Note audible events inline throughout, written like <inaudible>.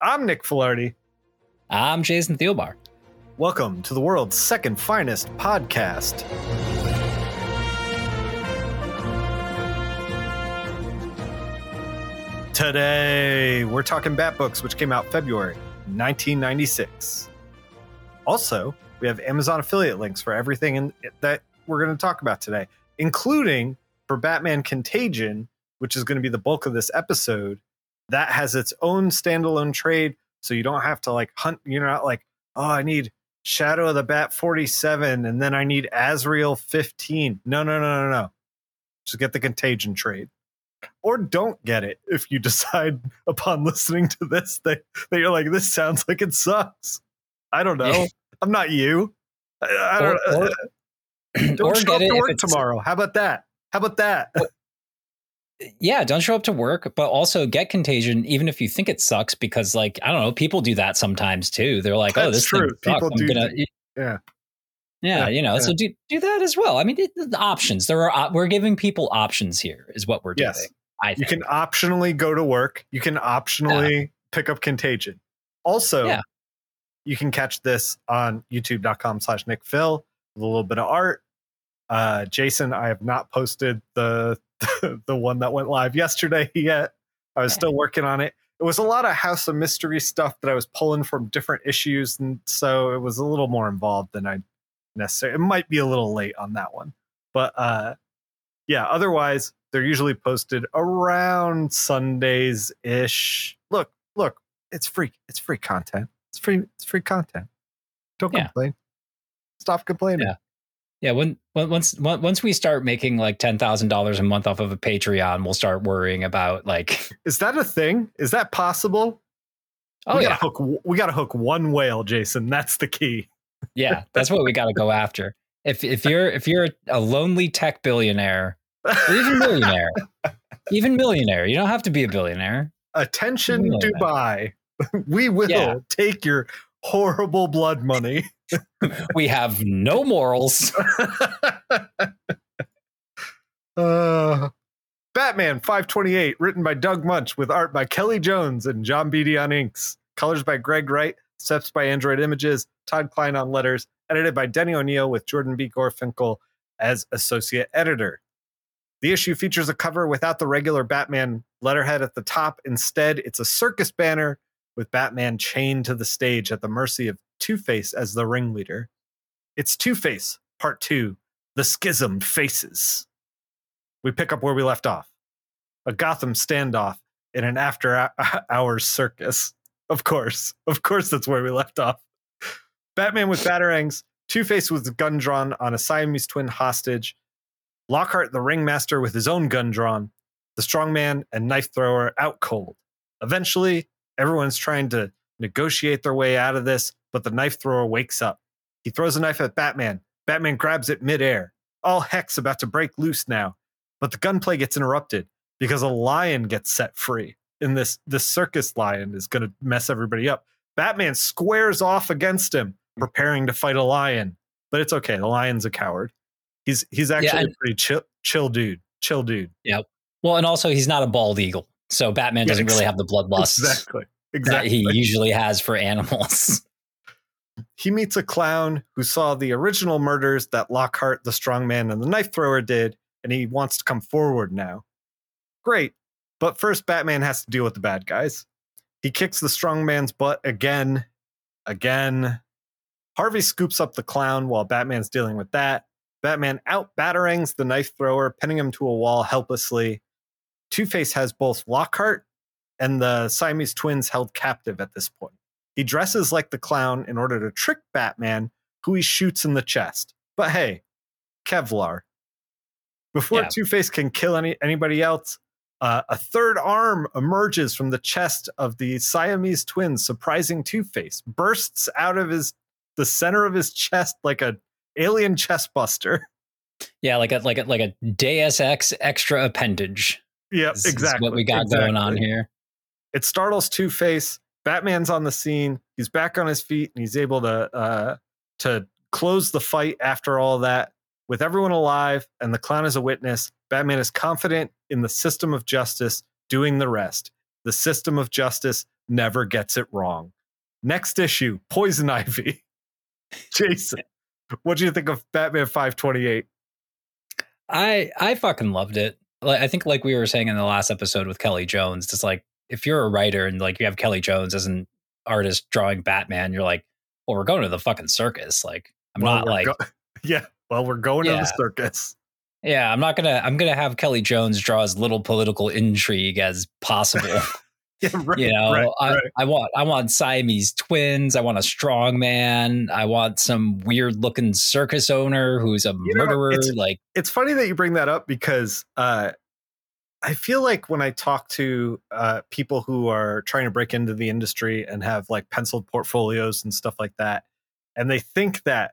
I'm Nick Filardi. I'm Jason Thielbar. Welcome to the world's second finest podcast. Today, we're talking Bat Books, which came out February 1996. Also, we have Amazon affiliate links for everything in, that we're going to talk about today, including for Batman Contagion, which is going to be the bulk of this episode. That has its own standalone trade, so you don't have to like hunt. You're not like, oh, I need Shadow of the Bat 47, and then I need Azrael 15. No, no, no, no, no. Just get the Contagion trade. Or don't get it if you <laughs> decide upon listening to this that, that you're like this sounds like it sucks. I don't know. <laughs> I'm not you. I, I don't, or, or, <clears throat> don't or show up to work tomorrow. How about that? How about that yeah don't show up to work but also get contagion even if you think it sucks because like i don't know people do that sometimes too they're like That's oh this true people do, gonna, do yeah yeah, yeah, you know, yeah. so do do that as well. I mean, it, the options. There are we're giving people options here, is what we're doing. Yes. I think. you can optionally go to work. You can optionally yeah. pick up Contagion. Also, yeah. you can catch this on youtube.com slash Nickfil with a little bit of art. Uh, Jason, I have not posted the <laughs> the one that went live yesterday yet. I was still working on it. It was a lot of House of Mystery stuff that I was pulling from different issues, and so it was a little more involved than I necessarily. It might be a little late on that one, but uh, yeah. Otherwise, they're usually posted around Sundays ish. Look, look, it's free. It's free content. It's free. It's free content. Don't yeah. complain. Stop complaining. Yeah. Yeah, when, when once once we start making like ten thousand dollars a month off of a Patreon, we'll start worrying about like. <laughs> Is that a thing? Is that possible? Oh we yeah, gotta hook, we got to hook one whale, Jason. That's the key. yeah, that's what we got to go after. If if you're if you're a lonely tech billionaire even millionaire, <laughs> even millionaire, you don't have to be a billionaire. Attention, Dubai. <laughs> We will yeah. take your horrible blood money. <laughs> we have no morals. <laughs> uh, Batman 528, written by Doug Moench, with art by Kelley Jones and John Beatty on inks, colors by Greg Wright, steps by Android Images, Todd Klein on letters, edited by Denny O'Neil with Jordan B. Gorfinkel as associate editor. The issue features a cover without the regular Batman letterhead at the top. Instead, it's a circus banner with Batman chained to the stage at the mercy of Two Face as the ringleader. It's Two Face, Part 2 The Schism Faces. We pick up where we left off a Gotham standoff in an after <laughs> hours circus. Of course, of course, that's where we left off. Batman with batarangs, Two Face with gun drawn on a Siamese twin hostage, Lockhart, the ringmaster, with his own gun drawn, the strongman and knife thrower out cold. Eventually, everyone's trying to negotiate their way out of this, but the knife thrower wakes up. He throws a knife at Batman. Batman grabs it midair. All heck's about to break loose now, but the gunplay gets interrupted because a lion gets set free. And this this circus lion is going to mess everybody up. Batman squares off against him, preparing to fight a lion, but it's okay. The lion's a coward. He's he's actually yeah, and, a pretty chill chill dude. Chill dude. Yeah. Well, and also he's not a bald eagle, so Batman doesn't yeah, really have the bloodlust exactly exactly that he usually has for animals. <laughs> he meets a clown who saw the original murders that Lockhart, the strongman, and the knife thrower did, and he wants to come forward now. Great. But first, Batman has to deal with the bad guys. He kicks the strongman's butt again, again. Harvey scoops up the clown while Batman's dealing with that. Batman out batarangs the knife thrower, pinning him to a wall helplessly. Two Face has both Lockhart and the Siamese twins held captive at this point. He dresses like the clown in order to trick Batman, who he shoots in the chest. But hey, Kevlar. Before yeah. Two Face can kill any, anybody else, uh, a third arm emerges from the chest of the Siamese twins, surprising Two Face, bursts out of his the center of his chest like a alien chest buster. Yeah, like a like a like a Deus Ex extra appendage. Yeah, exactly. what we got exactly. going on here. It startles Two Face. Batman's on the scene. He's back on his feet and he's able to uh, to close the fight after all that. With everyone alive and the clown as a witness, Batman is confident in the system of justice doing the rest. The system of justice never gets it wrong. Next issue, Poison <laughs> Ivy. Jason, what do you think of Batman 528? I I fucking loved it. Like I think like we were saying in the last episode with Kelley Jones, it's like if you're a writer and like you have Kelley Jones as an artist drawing Batman, you're like, well, we're going to the fucking circus. Like I'm Well, not like go- <laughs> yeah, well, we're going to the circus. yeah, I'm not gonna I'm gonna have Kelley Jones draw as little political intrigue as possible. <laughs> <laughs> Yeah, right. you know, right, I, right. I want I want Siamese twins. I want a strong man. I want some weird looking circus owner who's a know, murderer. it's- like it's funny that you bring that up because uh, I feel like when I talk to uh, people who are trying to break into the industry and have like penciled portfolios and stuff like that, and they think that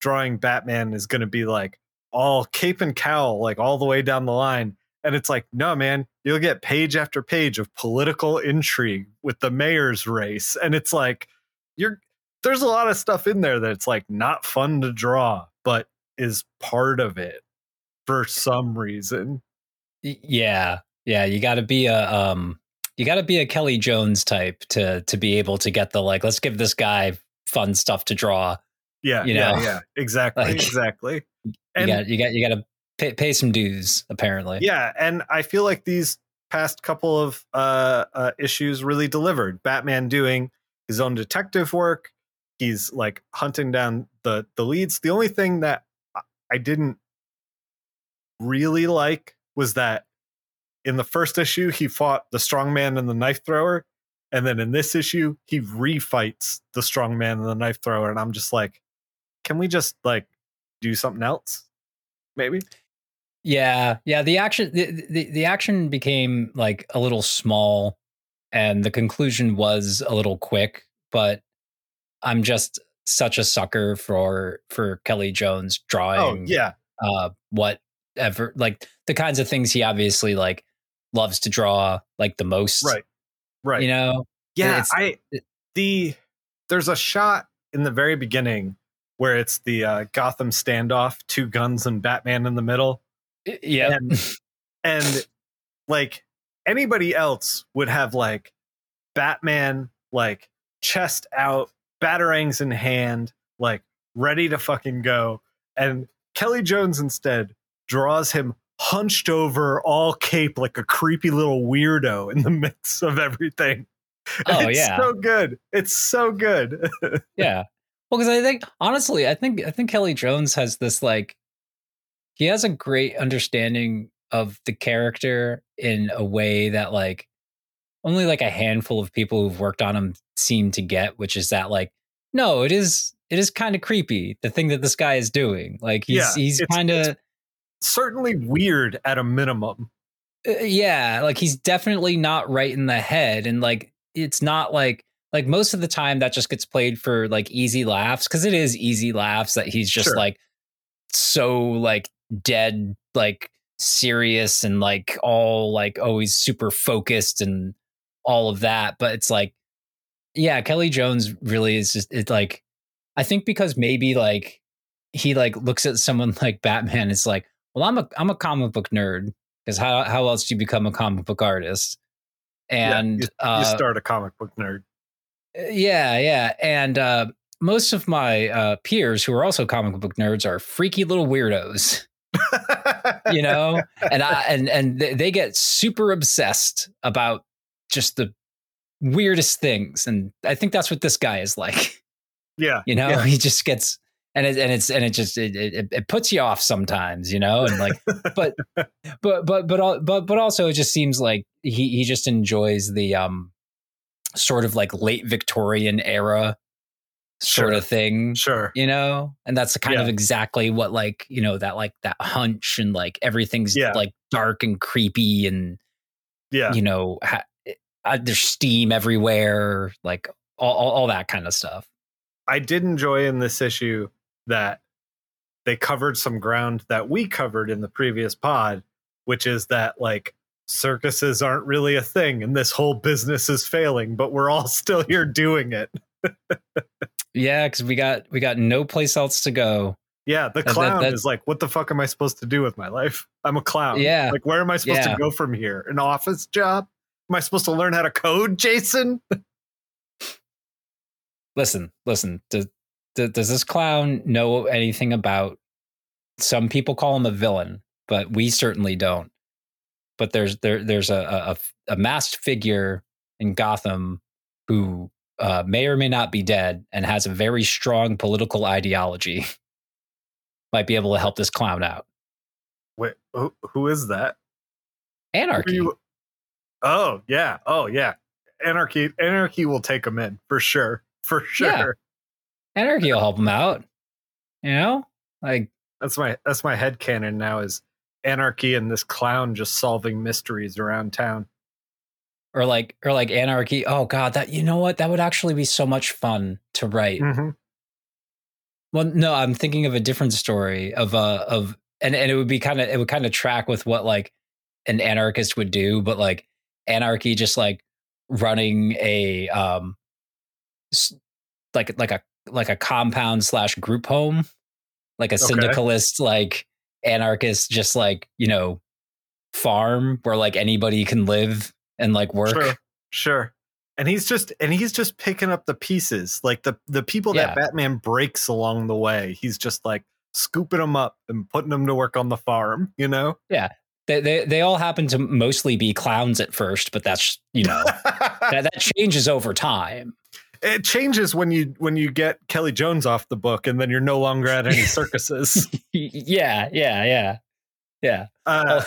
drawing Batman is going to be like all cape and cowl, like all the way down the line. And it's like, no, man, you'll get page after page of political intrigue with the mayor's race. And it's like, you're there's a lot of stuff in there that's like not fun to draw, but is part of it for some reason. yeah, yeah, you got to be a um you got to be a Kelley Jones type to to be able to get the like let's give this guy fun stuff to draw. Yeah, You yeah, know? yeah, exactly, <laughs> Like- exactly. You And got you got you got to pay, pay some dues apparently. yeah, and I feel like these past couple of uh, uh, issues really delivered. Batman doing his own detective work. He's like hunting down the the leads. The only thing that I- didn't really like was that in the first issue he fought the strong man and the knife thrower, and then in this issue he refights the strong man and the knife thrower, and I'm just like, can we just like do something else? Maybe. Yeah, yeah. The action, the, the the action became like a little small, and the conclusion was a little quick. But I'm just such a sucker for for Kelley Jones Oh drawing. yeah, uh, whatever, like the kinds of things he obviously like loves to draw like the most. right, right. You know. Yeah, It's- I it- the there's a shot in the very beginning where it's the uh, Gotham standoff, two guns and Batman in the middle, Yeah. and and like anybody else would have like Batman like chest out, batarangs in hand, like ready to fucking go, and Kelley Jones instead draws him hunched over, all cape like a creepy little weirdo in the <laughs> midst of everything. Oh, it's yeah. so good. It's so good. <laughs> yeah well because i think honestly i think i think kelley jones has this like he has a great understanding of the character in a way that like only like a handful of people who've worked on him seem to get which is that like no it is it is kind of creepy the thing that this guy is doing like he's Yeah, he's kind of Certainly weird at a minimum. Uh, yeah like he's definitely not right in the head and like it's not like like most of the time that just gets played for like easy laughs because it is easy laughs that he's just Sure. like so like dead like serious and like all like always super focused and all of that but it's like yeah kelley jones really is just it's like i think because maybe like he like looks at someone <laughs> like batman it's like well i'm a i'm a comic book nerd because how how else do you become a comic book artist? And you, uh, you start a comic book nerd. yeah, yeah, and uh, most of my uh, peers who are also comic book nerds are freaky little weirdos, you know, and I and and they, get super obsessed about just the weirdest things, and I think that's what this guy is like. yeah. You know, Yeah. he just gets and it and it's and it just it, it it puts you off sometimes, you know, and like but <laughs> but but but but but also it just seems like he he just enjoys the um sort of like late Victorian era sort Sure. of thing, Sure. you know, and that's kind of exactly what like you know that like that hunch and like everything's Yeah. like dark and creepy and Yeah. you know ha- uh, there's steam everywhere, like all, all all that kind of stuff. I did enjoy in this issue that they covered some ground that we covered in the previous pod, which is that like circuses aren't really a thing and this whole business is failing, but we're all <laughs> still here doing it. Yeah, because we got we got no place else to go. Yeah, the that- clown that- is like, what the fuck am I supposed to do with my life? I'm a clown. Yeah. Like, where am I supposed Yeah. to go from here? An office job? Am I supposed to learn how to code, Jason? <laughs> listen, listen. Does, does this clown know anything about? Some people call him a villain, but we certainly don't. But there's there there's a a, a masked figure in Gotham who uh, may or may not be dead and has a very strong political ideology. <laughs> Might be able to help this clown out. Wait, who, who is that? Anarchy. You, oh yeah, oh yeah. Anarchy, anarchy will take him in for sure, for sure. Yeah. Anarchy will help him out. You know, like that's my that's my head canon now is anarchy and this clown just solving mysteries around town. Or like or like anarchy. Oh god, that you know what? That would actually be so much fun to write. Mm-hmm. Well, no, I'm thinking of a different story of uh of and and it would be kind of it would kind of track with what like an anarchist would do, but like anarchy just like running a um like like a like a compound slash group home, like a okay. syndicalist like anarchist just like you know farm where like anybody can live and like work. Sure, sure. And he's just and he's just picking up the pieces, like the the people yeah. that Batman breaks along the way. He's just like scooping them up and putting them to work on the farm. You know? Yeah. They, they, they all happen to mostly be clowns at first, but that's you know <laughs> that, that changes over time it changes when you when you get Kelley Jones off the book, and then you're no longer at any circuses. <laughs> yeah, yeah, yeah, yeah. Uh,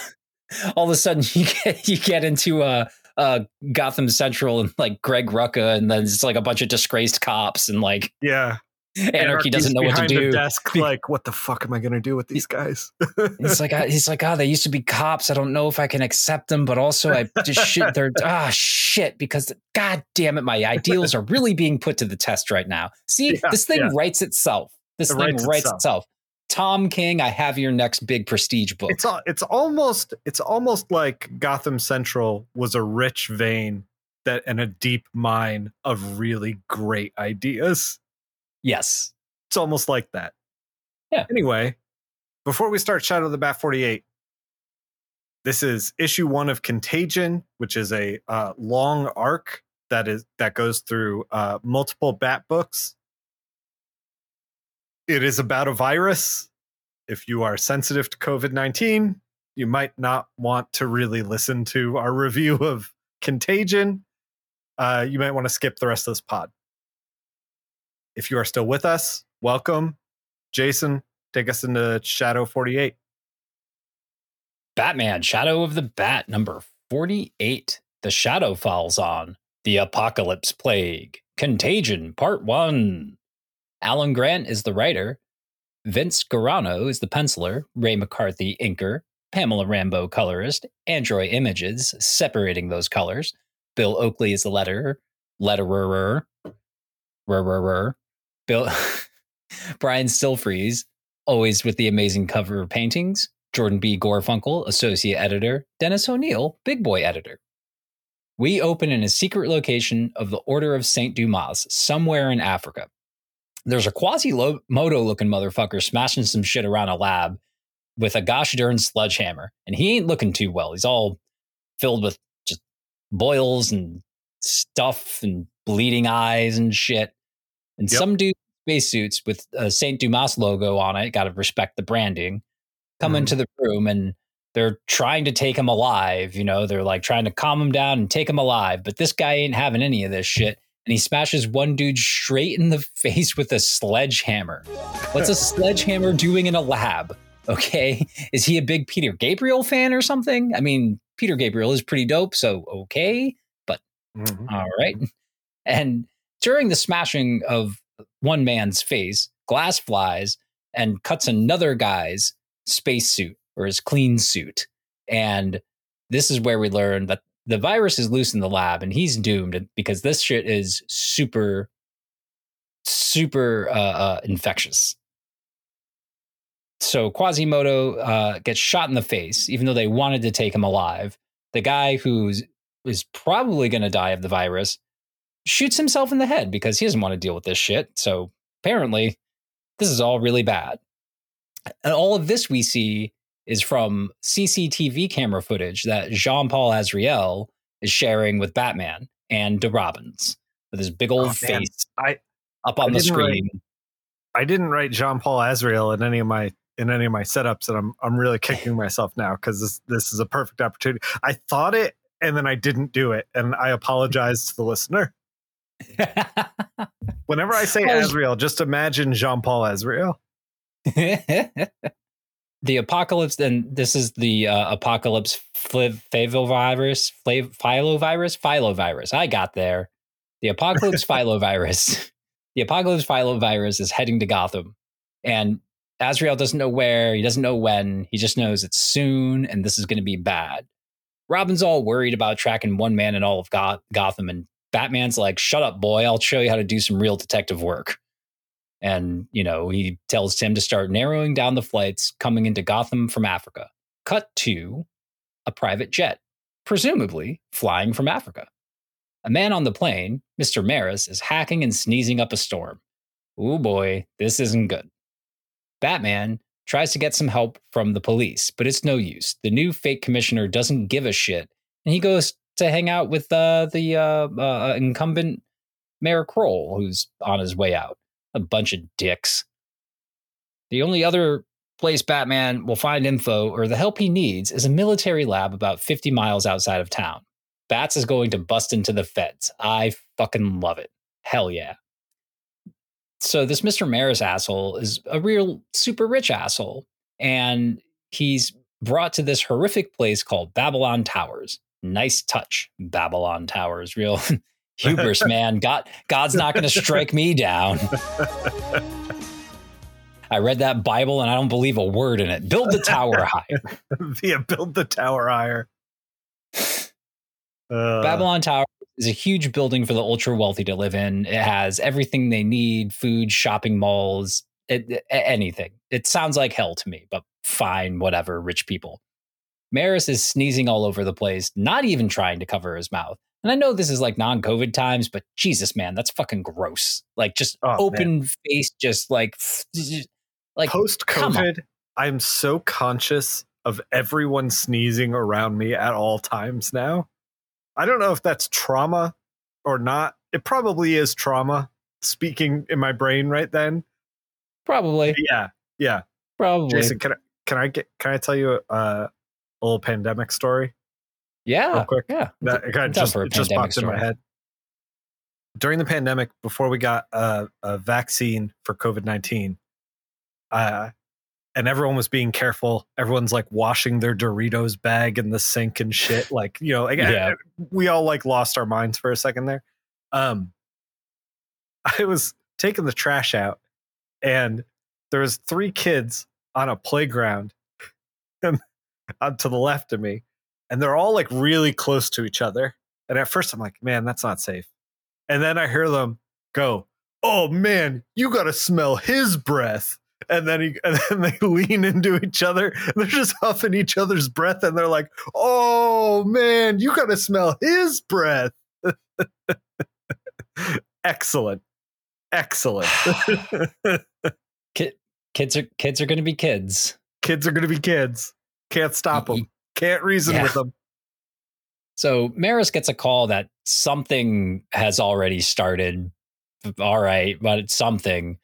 all, all, of a sudden, <laughs> you get you get into uh, uh, Gotham Central and like Greg Rucka, and then it's like a bunch of disgraced cops and like yeah, Anarchy doesn't know what to do. desk, <laughs> like, what the fuck am I going to do with these guys? he's like, he's like, oh, they used to be cops. I don't know if I can accept them, but also I <laughs> just shit. They're ah shit because god damn it, my ideals are really being put to the test right now. See, yeah, this thing yeah. writes itself. This it thing writes, writes itself. itself. Tom King, I have your next big prestige book. It's it's almost it's almost like Gotham Central was a rich vein that and a deep mine of really great ideas. Yes. It's almost like that. Yeah. Anyway, before we start Shadow of the Bat 48, this is issue one of Contagion, which is a uh, long arc that is that goes through uh, multiple Bat books. It is about a virus. If you are sensitive to COVID 19, you might not want to really listen to our <laughs> review of Contagion. Uh, you might want to skip the rest of this pod. If you are still with us, welcome. Jason, take us into Shadow 48. Batman, Shadow of the Bat, number 48. The Shadow Falls On. The Apocalypse Plague. Contagion, Part 1. Alan Grant is the writer. Vince Giarrano is the penciler. Ray McCarthy, inker. Pamela Rambo, colorist. Android Images, separating those colors. Bill Oakley is the letterer. Letterer. Bill <laughs> Brian Stelfreeze, always with the amazing cover paintings. Jordan B. Gorfinkel, associate editor. Dennis O'Neil, big boy editor. We open in a secret location of the Order of St. Dumas, somewhere in Africa. There's a Quasimodo looking motherfucker smashing some shit around a lab with a gosh darn sledgehammer. And he ain't looking too well. He's all filled with just boils and stuff and bleeding eyes and shit. And yep. some dude spacesuits with a St. Dumas logo on it, got to respect the branding, come mm. into the room and they're trying to take him alive. You know, they're like trying to calm him down and take him alive. But this guy ain't having any of this shit. And he smashes one dude straight in the <laughs> face with a sledgehammer. What's a sledgehammer doing in a lab? Okay. Is he a big Peter Gabriel fan or something? I mean, Peter Gabriel is pretty dope. So, okay. But mm-hmm. all right. And during the smashing of one man's face, glass flies, and cuts another guy's spacesuit or his clean suit. And this is where we learn that the virus is loose in the lab and he's doomed because this shit is super, super uh, uh, infectious. So Quasimodo uh, gets shot in the face, even though they wanted to take him alive. The guy who's is probably going to die of the virus shoots himself in the head because he doesn't want to deal with this shit. So apparently, this is all really bad. And all of this we see is from CCTV camera footage that Jean Paul Azrael is sharing with Batman and the Robins with his big old oh, face. I up on I the didn't write- screen. I didn't write Jean Paul Azrael in any of my in any of my setups, and I'm I'm really kicking myself now because this this is a perfect opportunity. I thought it, and then I didn't do it, and I apologize to the listener. <laughs> Whenever I say oh, I was- Azrael, just imagine Jean Paul Azrael. <laughs> the apocalypse, and this is the uh, apocalypse flav- filovirus, filovirus. I got there. The apocalypse <laughs> filovirus. The apocalypse filovirus is heading to Gotham, and Azrael doesn't know where. He doesn't know when. He just knows it's soon, and this is going to be bad. Robin's all worried about tracking one man in all of Goth- Gotham, and Batman's like, "Shut up, boy! I'll show you how to do some real detective work." And, you know, he tells Tim to start narrowing down the flights coming into Gotham from Africa. Cut to a private jet, presumably flying from Africa. A man on the plane, Mr. Maris, is hacking and sneezing up a storm. Oh boy, this isn't good. Batman tries to get some help from the police, but it's no use. The new fake commissioner doesn't give a shit, and he goes to hang out with uh, the uh, uh, incumbent Mayor Krol, who's on his way out a bunch of dicks. The only other place Batman will find info or the help he needs is a military lab about 50 miles outside of town. Bats is going to bust into the feds. I fucking love it. Hell yeah. So, this Mr. Maris asshole is a real super rich asshole. And he's brought to this horrific place called Babylon Towers. Nice touch, Babylon Towers. Real <laughs> hubris, <laughs> man. God, God's not going to strike me down. I read that Bible and I don't believe a word in it. Build the tower <laughs> higher. Via build the tower higher. Uh, Babylon Tower is a huge building for the ultra wealthy to live in. It has everything they need food, shopping malls, it, a- anything. It sounds like hell to me, but fine, whatever, rich people. Maris is sneezing all over the place, not even trying to cover his mouth. And I know this is like non COVID times, but Jesus, man, that's fucking gross. Like just Oh, man. open face, just like, <laughs> like post. COVID, I'm so conscious of everyone sneezing around me at all times now. I don't know if that's trauma or not. It probably is trauma speaking in my brain right then. probably, Yeah. Yeah. probably. Jason, can I can I get can I tell you uh, a little pandemic story? Yeah. real quick. Yeah. That it kind of just, it just popped in my head. During the pandemic, before we got a, a vaccine for COVID nineteen, uh, and everyone was being careful. Everyone's like washing their Doritos bag in the sink and shit. Like you know, like, Yeah. we all like lost our minds for a second there. Um, <laughs> I was taking the trash out, and there was three kids on a playground, <laughs> and to the left of me, and they're all like really close to each other. And at first, I'm like, man, that's not safe. And then I hear them go, "Oh man, you got to smell his breath." And then he, <laughs> and then they lean into each other. They're just huffing each other's breath, and they're like, "Oh man, you got to smell his breath." <laughs> Excellent, excellent. <sighs> Kids are kids are going to be kids. kids are going to be kids. Can't stop them. Can't reason Yeah. with them. So Maris gets a call that something has already started. All right, but it's something.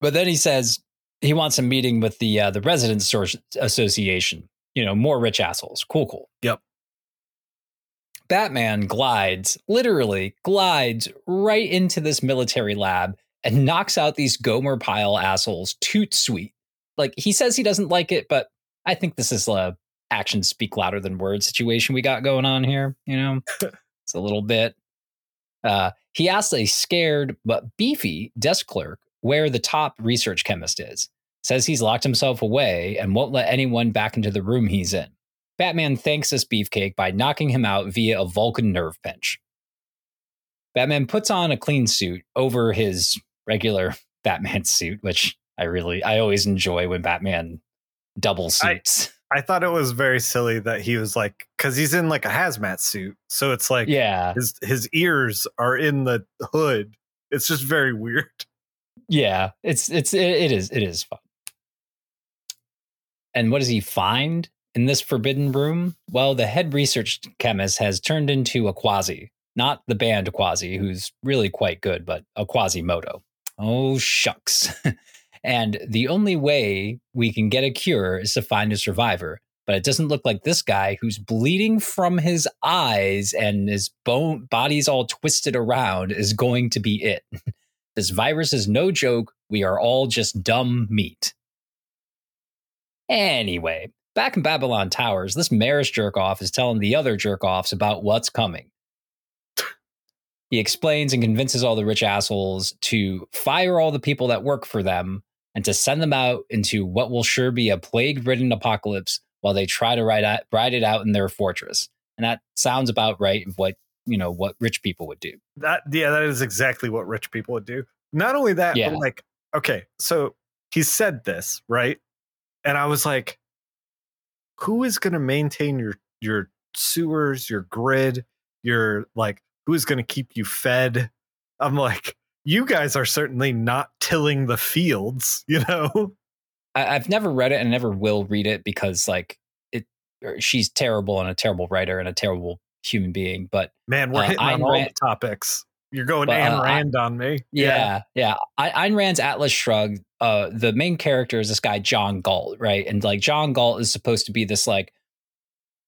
But then he says he wants a meeting with the uh, the residents association. You know, more rich assholes. Cool, cool. Yep. Batman glides, literally glides right into this military lab and knocks out these Gomer Pyle assholes toot sweet. Like he says he doesn't like it, but I think this is a actions speak louder than words situation we got going on here. You know, it's a little bit. Uh, he asks a scared but beefy desk clerk where the top research chemist is. Says he's locked himself away and won't let anyone back into the room he's in. Batman thanks this beefcake by knocking him out via a Vulcan nerve pinch. Batman puts on a clean suit over his regular <laughs> Batman suit, which I really, I always enjoy when Batman double suits. I thought it was very silly that he was like, because he's in like a hazmat suit, so it's like yeah, his his ears are in the hood. It's just very weird. yeah, it's it's it, it is it is fun. And what does he find in this forbidden room? Well, the head research chemist has turned into a quasi, not the band Quasi, who's really quite good, but a Quasimodo. Oh, shucks. <laughs> and the only way we can get a cure is to find a survivor. But it doesn't look like this guy who's bleeding from his eyes and his bone body's all twisted around is going to be it. <laughs> this virus is no joke. We are all just dumb meat. Anyway, back in Babylon Towers, this Maris jerk off is telling the other jerk offs about what's coming. He explains and convinces all the rich assholes to fire all the people that work for them and to send them out into what will sure be a plague ridden apocalypse while they try to ride, out, ride it out in their fortress. And that sounds about right of what, you know, what rich people would do. That yeah, that is exactly what rich people would do. Not only that, Yeah. but like, okay, so he said this, right? And I was like, who is gonna maintain your your sewers, your grid, your like who is gonna keep you fed? I'm like, you guys are certainly not tilling the fields, <laughs> you know? I, I've never read it and never will read it because, like, it er, she's terrible and a terrible writer and a terrible human being. But Man, we're Uh, hitting on Ayn all Rand- the topics. You're going But, Ayn uh, Rand on me. Yeah, yeah. I, Ayn Rand's Atlas Shrugged. Uh, the main character is this guy John Galt, right? And like John Galt is supposed to be this like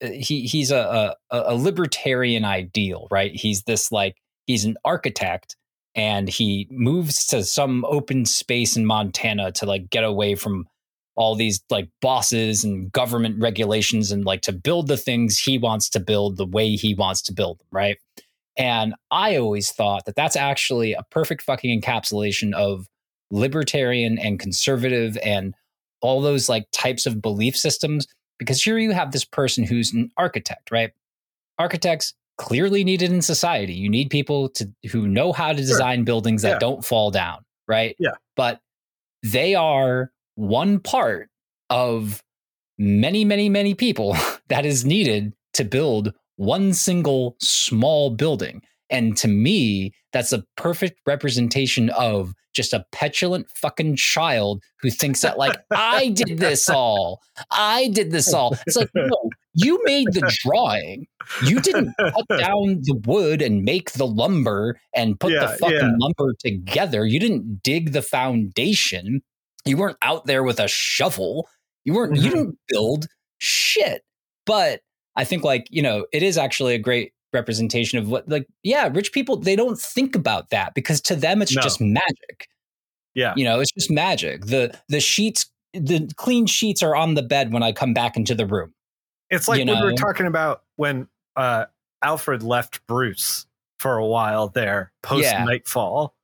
uh, he he's a, a a libertarian ideal, right? He's this like he's an architect and he moves to some open space in Montana to like get away from all these like bosses and government regulations and like to build the things he wants to build the way he wants to build them, right? And I always thought that that's actually a perfect fucking encapsulation of libertarian and conservative and all those like types of belief systems. Because here you have this person who's an architect, right? Architects clearly needed in society. You need people to who know how to design buildings that Yeah. don't fall down, right? Yeah. But they are one part of many, many, many people <laughs> that is needed to build one single small building. And to me, that's a perfect representation of just a petulant fucking child who thinks that, like, I did this all. I did this all. It's like, no, you made the drawing. You didn't <laughs> cut down the wood and make the lumber and put Yeah, the fucking yeah. lumber together. You didn't dig the foundation. You weren't out there with a shovel. You weren't, you Mhm. didn't build shit. But I think like, you know, it is actually a great representation of what like, yeah, rich people, they don't think about that because to them it's No. just magic. Yeah. You know, it's just magic. The the sheets, the clean sheets are on the bed when I come back into the room. It's like you when we were talking about when uh, Alfred left Bruce for a while there post Nightfall.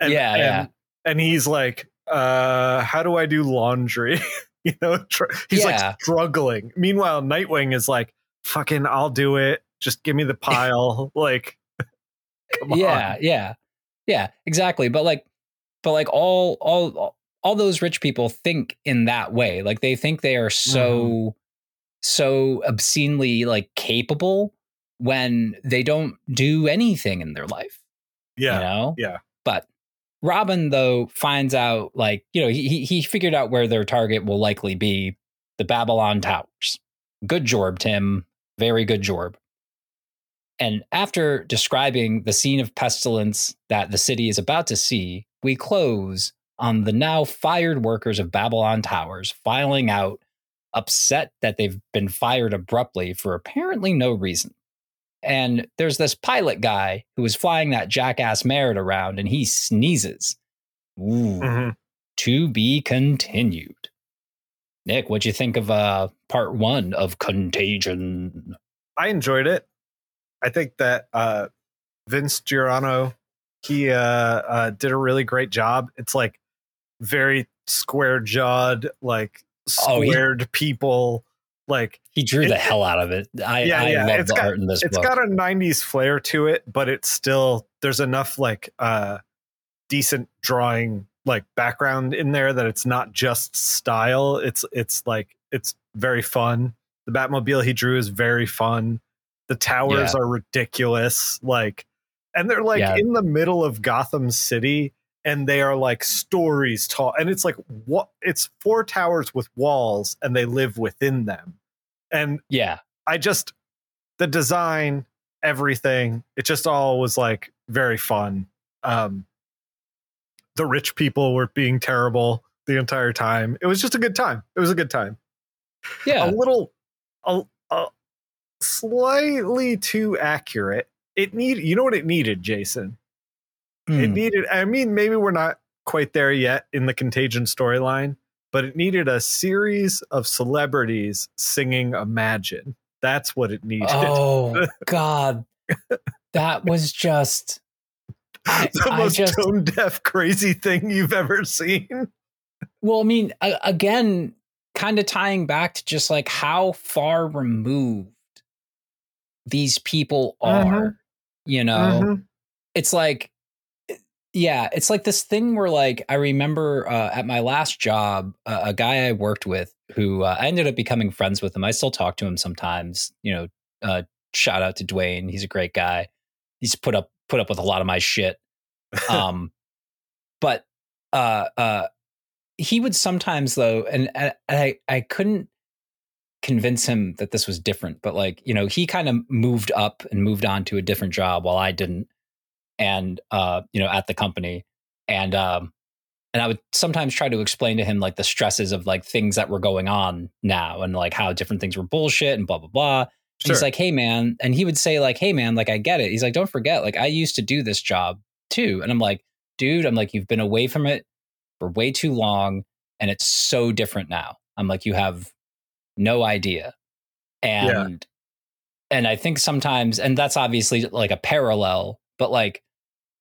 And, Yeah, and, yeah. And he's like, uh, "How do I do laundry?" <laughs> you know, tr- he's Yeah. like struggling. Meanwhile, Nightwing is like, "Fucking, I'll do it. Just give me the <laughs> pile." <laughs> like, come yeah, on. yeah. Yeah, exactly. But like but like all all all those rich people think in that way. Like they think they are so Mm-hmm. So obscenely like capable when they don't do anything in their life. Yeah. You know? yeah. But Robin, though, finds out like, you know, he he- figured out where their target will likely be the Babylon Towers. Good jorb, Tim. Very good jorb. And after describing the scene of pestilence that the city is about to see, we close on the now fired workers of Babylon Towers filing out, upset that they've been fired abruptly for apparently no reason. And there's this pilot guy who was flying that jackass Merit around and he sneezes. Ooh, Mhm. to be continued. Nick, what'd you think of uh part one of Contagion? I enjoyed it. I think that uh, Vince Giarrano he uh, uh, did a really great job. It's like very square jawed, like Oh, he- squared people. Like He drew It- the hell out of it. I, Yeah, I yeah, love it's the got- art in this it's book. got a '90s flair to it, but it's still there's enough like uh, decent drawing like background in there that it's not just style. It's it's like it's very fun. The Batmobile he drew is very fun. The towers are ridiculous. Like, and they're like Yeah. in the middle of Gotham City, and they are like stories tall. And it's like what? It's four towers with walls, and they live within them. And yeah. I just the design, everything. It just all was like very fun. Um, the rich people were being terrible the entire time. It was just a good time. It was a good time. Yeah. A little, a, a slightly too accurate. It need you know what it needed, Jason. It Hmm. needed. I mean, maybe we're not quite there yet in the Contagion storyline, but it needed a series of celebrities singing "Imagine." That's what it needed. Oh <laughs> God, that was just. I, <laughs> the most just tone deaf, crazy thing you've ever seen. well, I mean, again, kind of tying back to just like how far removed these people are. Mhm. You know, Mhm. it's like yeah it's like this thing where like i remember uh, at my last job uh, a guy i worked with who uh, i ended up becoming friends with him. I still talk to him sometimes you know uh, shout out to dwayne he's a great guy. He's put up put up with a lot of my shit. <laughs> Um but uh uh he would sometimes though and, and i i couldn't convince him that this was different but like you know he kind of moved up and moved on to a different job while i didn't and uh you know at the company and um and i would sometimes try to explain to him like the stresses of like things that were going on now and like how different things were bullshit and blah blah blah. Sure. he's like hey man and he would say like hey man like i get it. He's like don't forget like i used to do this job too. And i'm like dude i'm like you've been away from it for way too long and it's so different now. I'm like you have no idea. And and i think sometimes and that's obviously like a parallel but like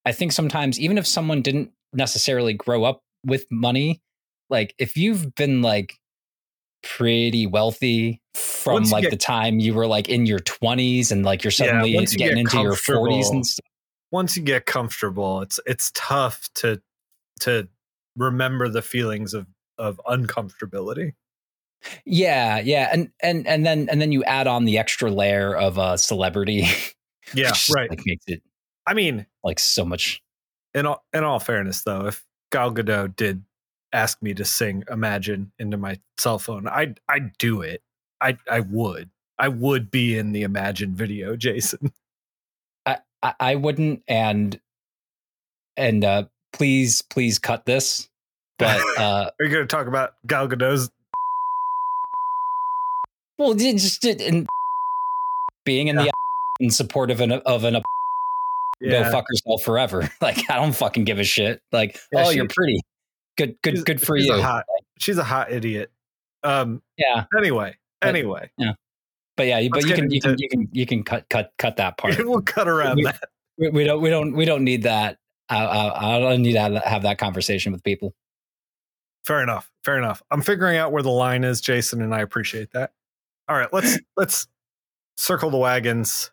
i think sometimes even if someone didn't necessarily grow up with money like if you've been like pretty wealthy from Once like get- the time you were like in your 20s and like you're suddenly once you getting get into your 40s comfortable. and stuff Once you get comfortable, it's it's tough to to remember the feelings of of uncomfortability. yeah yeah and and and then and then you add on the extra layer of uh celebrity <laughs> Yeah, right. like makes it I mean, like so much. In all in all fairness though if gal gadot did ask me to sing imagine into my cell phone i'd i'd do it. I i would. I would be in the imagine video <laughs> jason. I, I wouldn't and and uh please please cut this but <laughs> uh are you going to talk about gal gadot's well just and being in the in support of an of an yeah. go fuck yourself forever. <laughs> Like i don't fucking give a shit. Like Yeah, oh she- you're pretty. Good good good for she's you. a hot, she's a hot idiot. Um yeah. anyway But- anyway. Yeah. but yeah but Let's you can you can you can you can cut cut cut that <laughs> part. we'll cut around We- that. we, we don't we don't we don't need that. I, I, I don't need to have have that conversation with people. Fair enough fair enough. I'm figuring out where the line is jason and i appreciate that. All right let's <laughs> let's circle the wagons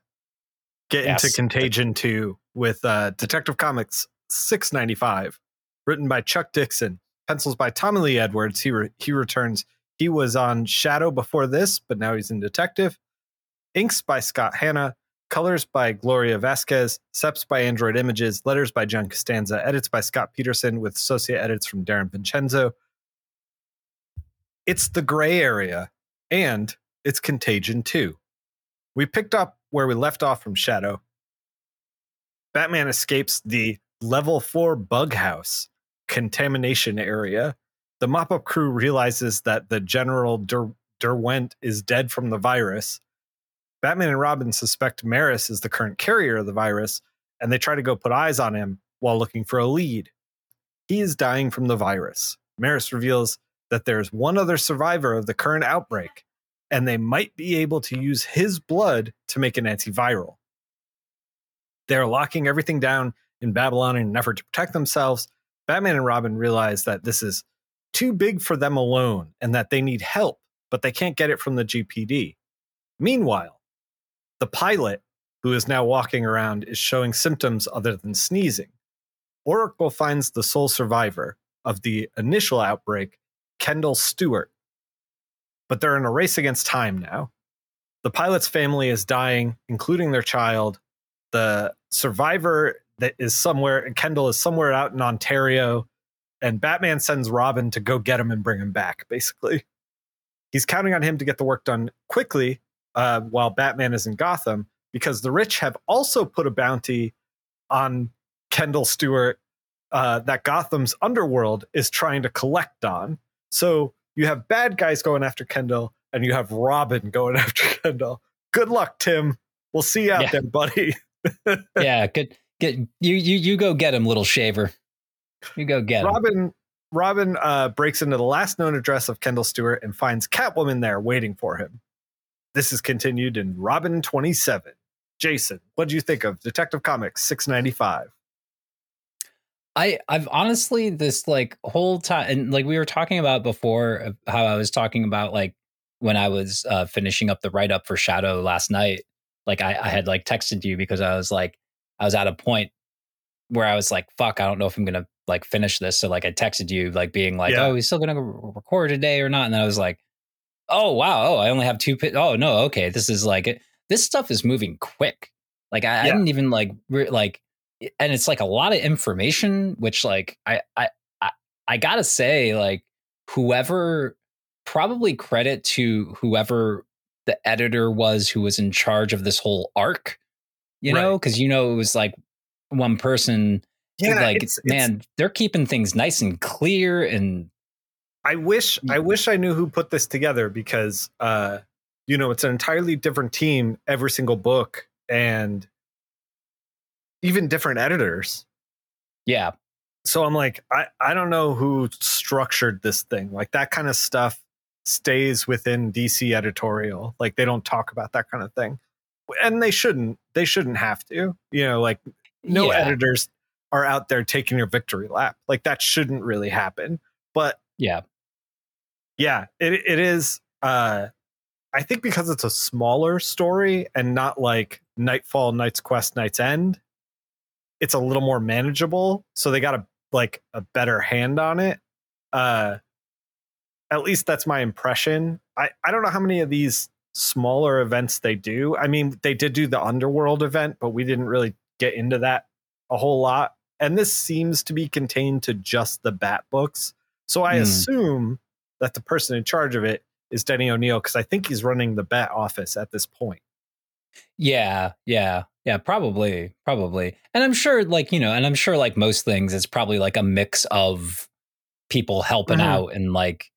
get into contagion 2 with uh detective comics 695 written by chuck dixon pencils by tommy lee edwards. He re- he returns he was on shadow before this but now he's in detective. Inks by scott hanna colors by gloria vasquez seps by android images letters by john costanza edits by scott peterson with associate edits from darren vincenzo. It's the gray area and it's contagion 2 we picked up where we left off from shadow. Batman escapes the level 4 bug house contamination area. The mop-up crew realizes that the general Der- derwent is dead from the virus. Batman and robin suspect maris is the current carrier of the virus and they try to go put eyes on him while looking for a lead. He is dying from the virus. Maris reveals that there's one other survivor of the current outbreak and they might be able to use his blood to make an antiviral. They're locking everything down in Babylon in an effort to protect themselves. Batman and Robin realize that this is too big for them alone and that they need help, but they can't get it from the GPD. Meanwhile, the pilot, who is now walking around, is showing symptoms other than sneezing. Oracle finds the sole survivor of the initial outbreak, Kendall Stewart, but they're in a race against time now. The pilot's family is dying, including their child. The survivor that is somewhere, Kendall is somewhere out in Ontario, and Batman sends Robin to go get him and bring him back, basically. He's counting on him to get the work done quickly uh, while Batman is in Gotham, because the rich have also put a bounty on Kendall Stewart uh, that Gotham's underworld is trying to collect on. So you have bad guys going after Kendall, and you have Robin going <laughs> after Kendall. Good luck, Tim. We'll see you out Yeah. there, buddy. <laughs> yeah, good. Get you you you go get him, little shaver. You go get him. Robin Robin uh, breaks into the last known address of Kendall Stewart and finds Catwoman there waiting for him. This is continued in Robin 27. Jason, what do you think of Detective Comics 695? I I've honestly this like whole time and like we were talking about before how I was talking about like when I was uh finishing up the write up for Shadow last night. Like I, I had like texted you because I was like I was at a point where I was like, fuck, I don't know if I'm gonna like finish this. So like I texted you like being like, Yeah. oh, he's still gonna re- record today or not? And then I was like, oh wow, oh I only have two. Pi- oh no, okay, this is like it, this stuff is moving quick. Like I, I didn't even like re- like, and it's like a lot of information, which like I I I, I gotta say like whoever probably credit to whoever the editor was who was in charge of this whole arc you know because you know it was like one person yeah like it's- it's- man they're keeping things nice and clear and I wish I wish I knew who put this together because uh you know it's an entirely different team every single book and even different editors. yeah So I'm like I I don't know who structured this thing. Like that kind of stuff stays within DC editorial. Like they don't talk about that kind of thing. And they shouldn't. They shouldn't have to. You know, like no yeah, editors are out there taking your victory lap. Like that shouldn't really happen. But yeah yeah it, it is uh i think because it's a smaller story and not like nightfall night's quest night's end it's a little more manageable so they got a like a better hand on it. Uh at least that's my impression. I i don't know how many of these smaller events they do. I mean they did do the underworld event but we didn't really get into that a whole lot. And this seems to be contained to just the bat books. So i Hmm. assume that the person in charge of it is Denny O'Neil because I think he's running the bat office at this point. Yeah yeah yeah probably probably. And i'm sure like you know and i'm sure like most things it's probably like a mix of people helping Mhm. out and like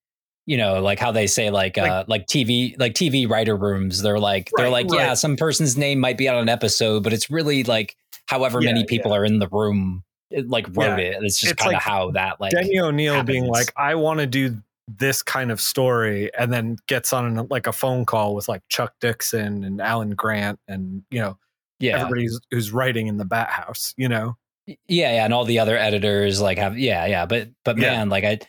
you know like how they say like, Like- uh like tv like tv writer rooms they're like they're Right, like yeah some person's name might be on an episode but it's really like however Yeah, many people are in the room it, like wrote Yeah, it it's just kind of like how that like Denny O'Neil being like, I want to do this kind of story, and then gets on like a phone call with like Chuck Dixon and Alan Grant and you know yeah everybody who's, who's writing in the Bat House. You know, yeah yeah and all the other editors like have yeah yeah but but Yeah. man like i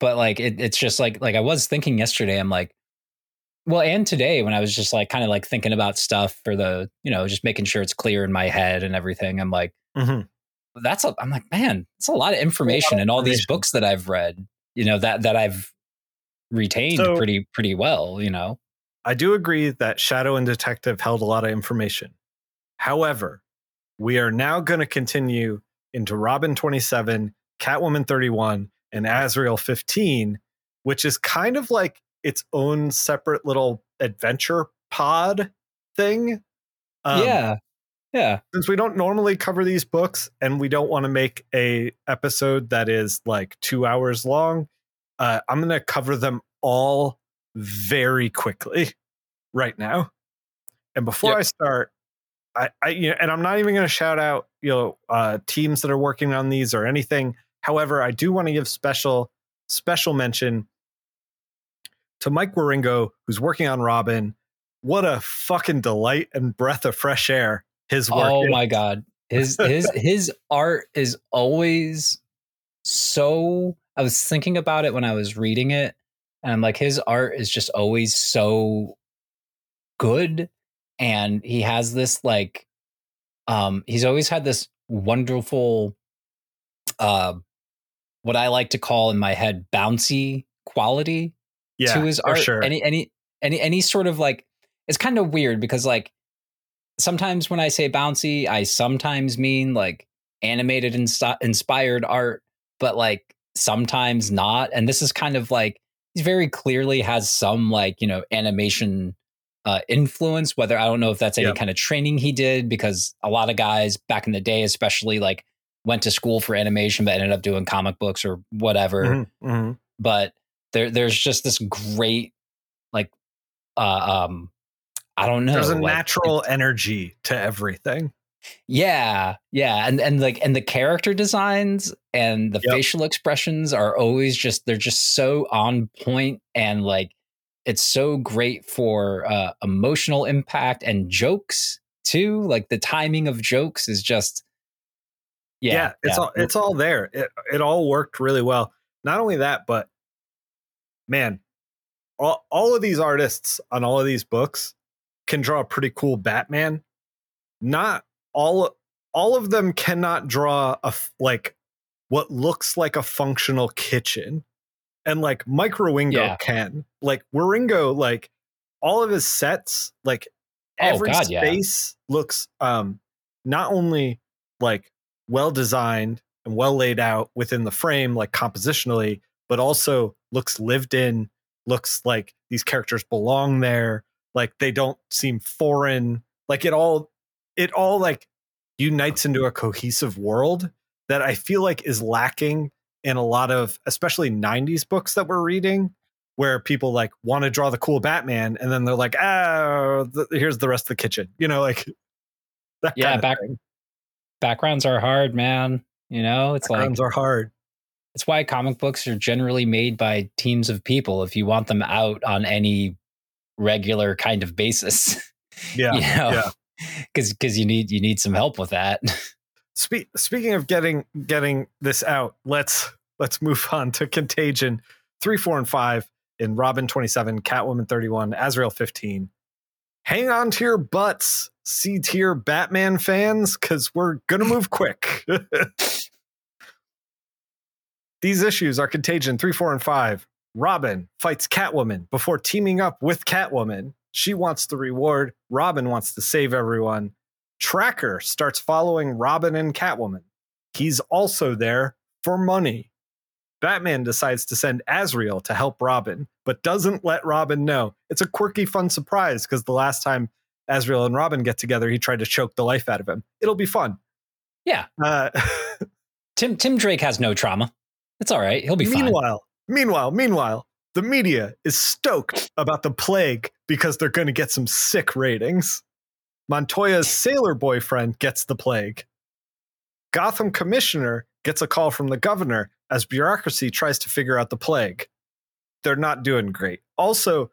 but like it, it's just like like i was thinking yesterday i'm like well and today when i was just like kind of like thinking about stuff for the you know just making sure it's clear in my head and everything i'm like mm-hmm. that's a i'm like man it's a lot of information in all these books that i've read you know that that i've retained So- pretty pretty well you know I do agree that Shadow and Detective held a lot of information. However, we are now going to continue into Robin 27, Catwoman 31, and Azrael 15, which is kind of like its own separate little adventure pod thing. Um, yeah yeah Since we don't normally cover these books and we don't want to make a episode that is like two hours long, uh, I'm going to cover them all very quickly right now. And before Yep. I start, I, I you know, and I'm not even going to shout out you know uh, teams that are working on these or anything. However, I do want to give special special mention to Mike Wieringo, who's working on Robin. What a fucking delight and breath of fresh air his work. Oh is. my god. His his <laughs> his art is always so I was thinking about it when I was reading it and I'm like his art is just always so good and he has this like um he's always had this wonderful uh what I like to call in my head bouncy quality yeah, to his art. sure. Any any any any sort of like it's kind of weird because like sometimes when I say bouncy, I sometimes mean like animated and inspired art, but like sometimes not. And this is kind of like he very clearly has some like you know animation uh, influence. Whether I don't know if that's any Yep. kind of training he did, because a lot of guys back in the day, especially like went to school for animation, but ended up doing comic books or whatever. Mhm, mhm. But there, there's just this great, like, uh, um, I don't know. There's a like, natural energy to everything. Yeah, yeah, and and like and the character designs and the Yep. facial expressions are always just they're just so on point and like it's so great for uh, emotional impact and jokes too. Like the timing of jokes is just Yeah, yeah, it's all it's all there. It it all worked really well. Not only that, but man, all, all of these artists on all of these books can draw a pretty cool Batman. Not all all of them cannot draw a like what looks like a functional kitchen. And like Mike Wieringo Yeah. can. Like Wieringo, like all of his sets, like Oh, every God, yeah. space looks um not only like well designed and well laid out within the frame, like compositionally, but also looks lived in, looks like these characters belong there, like they don't seem foreign. Like it all it all like unites into a cohesive world that I feel like is lacking in a lot of especially 90s books that we're reading where people like want to draw the cool Batman and then they're like, ah, th- here's the rest of the kitchen. You know, like <laughs> that Yeah, back- thing. backgrounds are hard, man. You know, it's like Backgrounds are hard. it's why comic books are generally made by teams of people if you want them out on any regular kind of basis. <laughs> Yeah. you know, yeah. Because because you need you need some help with that. <laughs> Spe- speaking of getting getting this out, let's let's move <laughs> on to Contagion three, four, and five in Robin twenty seven, Catwoman thirty one, Azrael fifteen. Hang on to your butts, C tier Batman fans, because we're gonna move quick. <laughs> These issues are Contagion three, four, and five. Robin fights Catwoman before teaming up with Catwoman. She wants the reward. Robin wants to save everyone. Tracker starts following Robin and Catwoman. He's also there for money. Batman decides to send Azrael to help Robin, but doesn't let Robin know. It's a quirky, fun surprise because the last time Azrael and Robin get together, he tried to choke the life out of him. It'll be fun. Yeah. Uh, <laughs> Tim Tim Drake has no trauma. It's all right. He'll be fine. meanwhile, meanwhile, meanwhile, the media is stoked about the plague because they're going to get some sick ratings. Montoya's sailor boyfriend gets the plague. Gotham commissioner gets a call from the governor as bureaucracy tries to figure out the plague. They're not doing great. Also,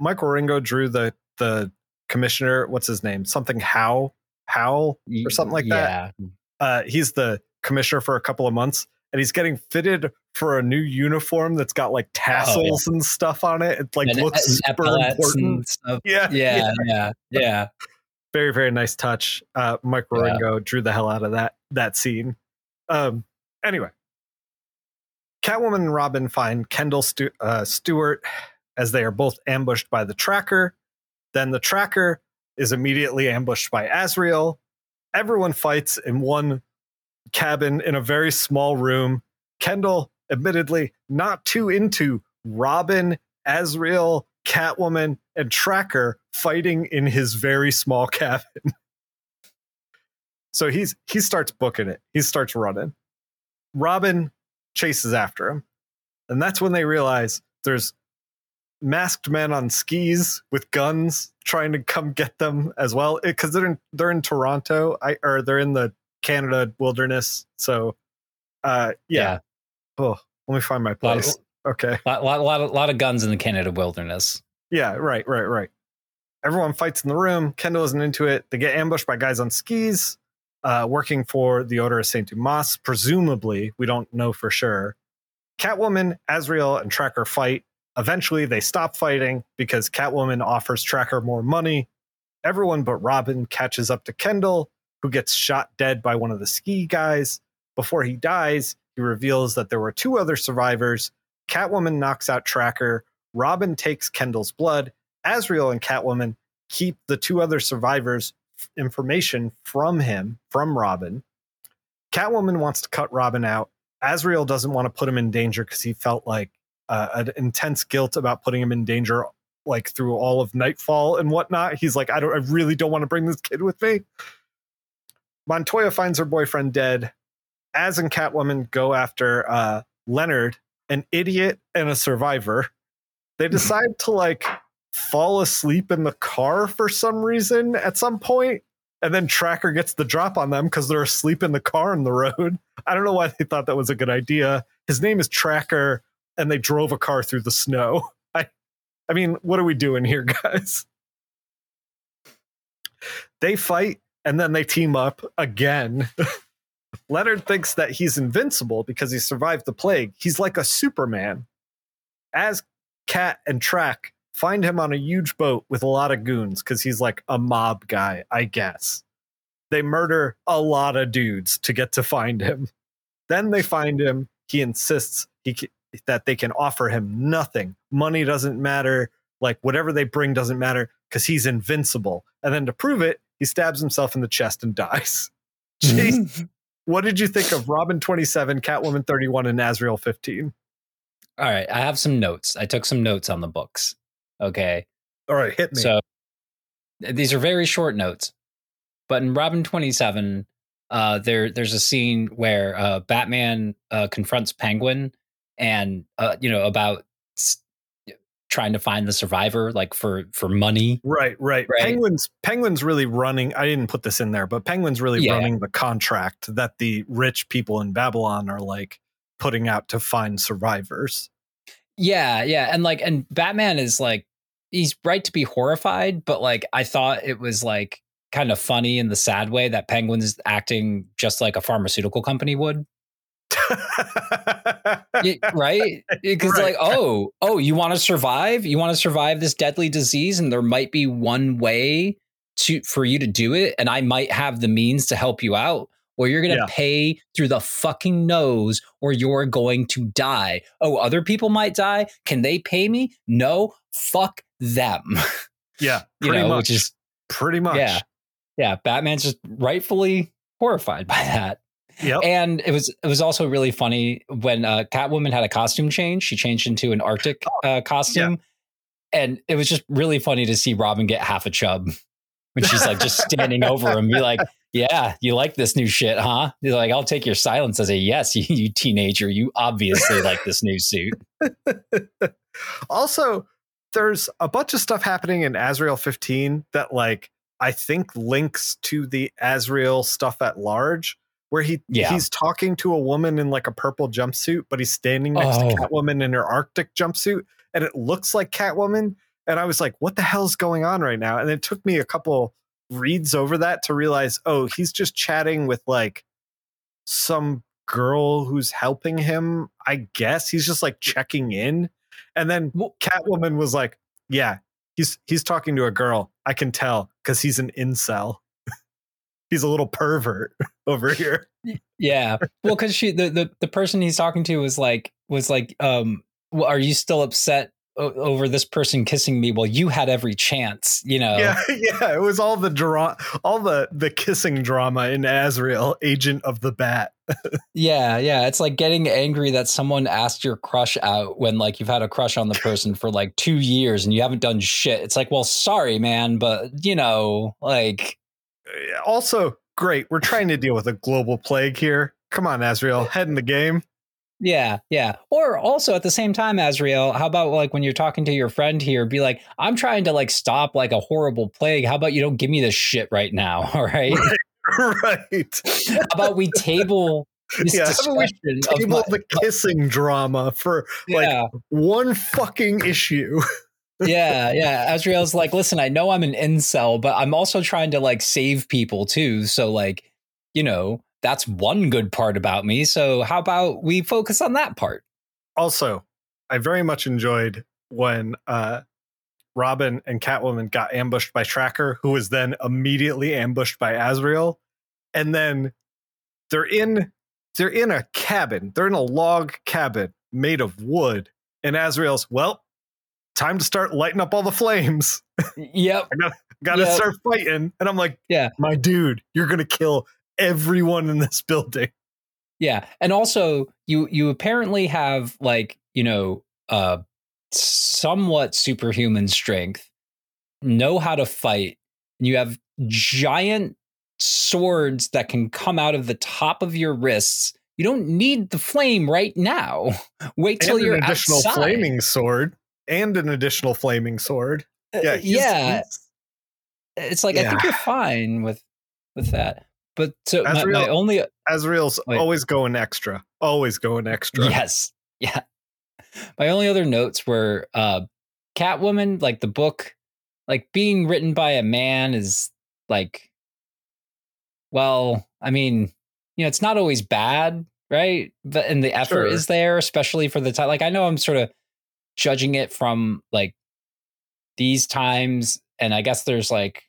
Mike Wieringo drew the the commissioner. What's his name? Something How Howell or something like that yeah. uh, he's the commissioner for a couple of months and he's getting fitted for a new uniform that's got like tassels and stuff on it. It like And- looks super important. stuff. Yeah, Yeah, yeah, yeah. Very, very nice touch. Uh, Mike Yeah. Drew the hell out of that that scene. Um, anyway, Catwoman and Robin find Kendall Stu- uh, Stewart as they are both ambushed by the tracker. Then the tracker is immediately ambushed by Azrael. Everyone fights in one cabin in a very small room. Kendall, admittedly, not too into Robin, Azrael, Catwoman, and Tracker fighting in his very small <laughs> cabin. so he's he starts booking it. He starts running. Robin chases after him. And that's when they realize there's masked men on skis with guns trying to come get them as well eh, because they're in they're in Toronto I or they're in the Canada wilderness. So uh yeah, oh let me find my Lot, place. Okay. Lot, lot, lot, of, lot of guns in the Canada wilderness. yeah right right right. Everyone fights in the room. Kendall isn't into it. They get ambushed by guys on skis uh working for the Order of Saint Dumas presumably we don't know for sure. Catwoman Azrael and Tracker fight. Eventually, they stop fighting because Catwoman offers Tracker more money. Everyone but Robin catches up to Kendall, who gets shot dead by one of the ski guys. Before he dies, he reveals that there were two other survivors. Catwoman knocks out Tracker. Robin takes Kendall's blood. Azrael and Catwoman keep the two other survivors' information from him, from Robin. Catwoman wants to cut Robin out. Azrael doesn't want to put him in danger because he felt like uh, an intense guilt about putting him in danger like through all of Nightfall and whatnot. He's like, I don't, I really don't want to bring this kid with me. Montoya finds her boyfriend dead. Az and Catwoman go after uh, Leonard, an idiot and a survivor. They <laughs> decide to like fall asleep in the car for some reason at some point, and then Tracker gets the drop on them because they're asleep in the car on the road. I don't know why they thought that was a good idea. His name is Tracker, and they drove a car through the snow. <laughs> I, I mean, what are we doing here, <laughs> guys? They fight and then they team up again. <laughs> Leonard thinks that he's invincible because he survived the plague. He's like a Superman. As Cat and Track find him on a huge boat with a lot of goons because he's like a mob guy, I guess. They murder a lot of dudes to get to find him. Then they find him. He insists he that they can offer him nothing. Money doesn't matter. Like whatever they bring doesn't matter because he's invincible. And then to prove it, he stabs himself in the chest and <laughs> dies. Jeez. <laughs> what did you think of Robin 27, Catwoman 31, and Azrael 15? All right, I have some notes. I took some notes on the books. Okay. All right, hit me. So these are very short notes. But in Robin 27, uh, there there's a scene where uh, Batman uh, confronts Penguin and uh, you know about trying to find the survivor like for for money. Right, right. Right. Penguins penguins really running i didn't put this in there but penguins really yeah. running the contract that the rich people in babylon are like putting out to find survivors. Yeah yeah and like and batman is like he's right to be horrified but like i thought it was like kind of funny in the sad way that penguins acting just like a pharmaceutical company would right? <laughs> Because right. like, oh, oh, you want to survive? You want to survive this deadly disease, and there might be one way to for you to do it, and I might have the means to help you out. Or you're gonna yeah. pay through the fucking nose, or you're going to die. Oh, other people might die. Can they pay me? No, fuck them. Yeah, <laughs> you know, much. which is pretty much. Yeah, yeah. Batman's just rightfully horrified by that. Yep. And it was it was also really funny when uh, Catwoman had a costume change. She changed into an Arctic oh, uh, costume, yeah. and it was just really funny to see Robin get half a chub when she's like just standing over him, be like, "Yeah, you like this new shit, huh?" He's like, "I'll take your silence as a yes, <laughs> you, you teenager. You obviously like this new suit." <laughs> also, there's a bunch of stuff happening in Azrael 15 that like I think links to the Azrael stuff at large where he yeah. he's talking to a woman in like a purple jumpsuit, but he's standing next oh. to Catwoman in her Arctic jumpsuit, and it looks like Catwoman. And I was like, "What the hell's going on right now?" And it took me a couple reads over that to realize, oh, he's just chatting with like some girl who's helping him. I guess he's just like checking in. And then Catwoman was like, "Yeah, he's he's talking to a girl. I can tell because he's an incel." He's a little pervert <laughs> over here. Yeah. Well, because she the, the the person he's talking to was like was like, um, well, are you still upset over this person kissing me well you had every chance you know yeah <laughs> yeah it was all the drama all the the kissing drama in azrael agent of the bat <laughs> yeah yeah it's like getting angry that someone asked your crush out when like you've had a crush on the person for like two years and you haven't done shit it's like well sorry man but you know like Uh, also great. We're trying to deal with a global plague here. Come on, Azrael, head in the game. Yeah, yeah. Or also at the same time, Azrael, how about like when you're talking to your friend here, be like, I'm trying to like stop like a horrible plague. How about you don't give me this shit right now? <laughs> All right. Right. right. how about we table this yeah, discussion table my- the kissing drama for like yeah. one fucking issue <laughs> yeah, yeah. Azrael's like, listen, I know I'm an incel, but I'm also trying to like save people too. So like, you know, that's one good part about me. So how about we focus on that part? Also, I very much enjoyed when uh Robin and Catwoman got ambushed by Tracker, who was then immediately ambushed by Azrael. And then they're in they're in a cabin. They're in a log cabin made of wood. And Azrael's, well, time to start lighting up all the flames. Yep. <laughs> I gotta, gotta yep. start fighting. And I'm like, yeah, my dude, you're gonna kill everyone in this <laughs> building. Yeah. And also you you apparently have like, you know, uh somewhat superhuman strength, know how to fight, and you have giant swords that can come out of the top of your wrists. You don't need the flame right now. <laughs> Wait till and you're an additional outside. flaming sword and an additional flaming sword. Uh, Yeah, he's- yeah. he's- It's like I think you're fine with with that. But so my, my only Azrael's Wait. always going extra. Always going extra. Yes. <laughs> Yeah. My only other notes were uh Catwoman, like the book, like being written by a man is like well, I mean, you know, it's not always bad, right? But and the effort Sure. is there, especially for the time. Like I know I'm sort of judging it from like these times, and I guess there's like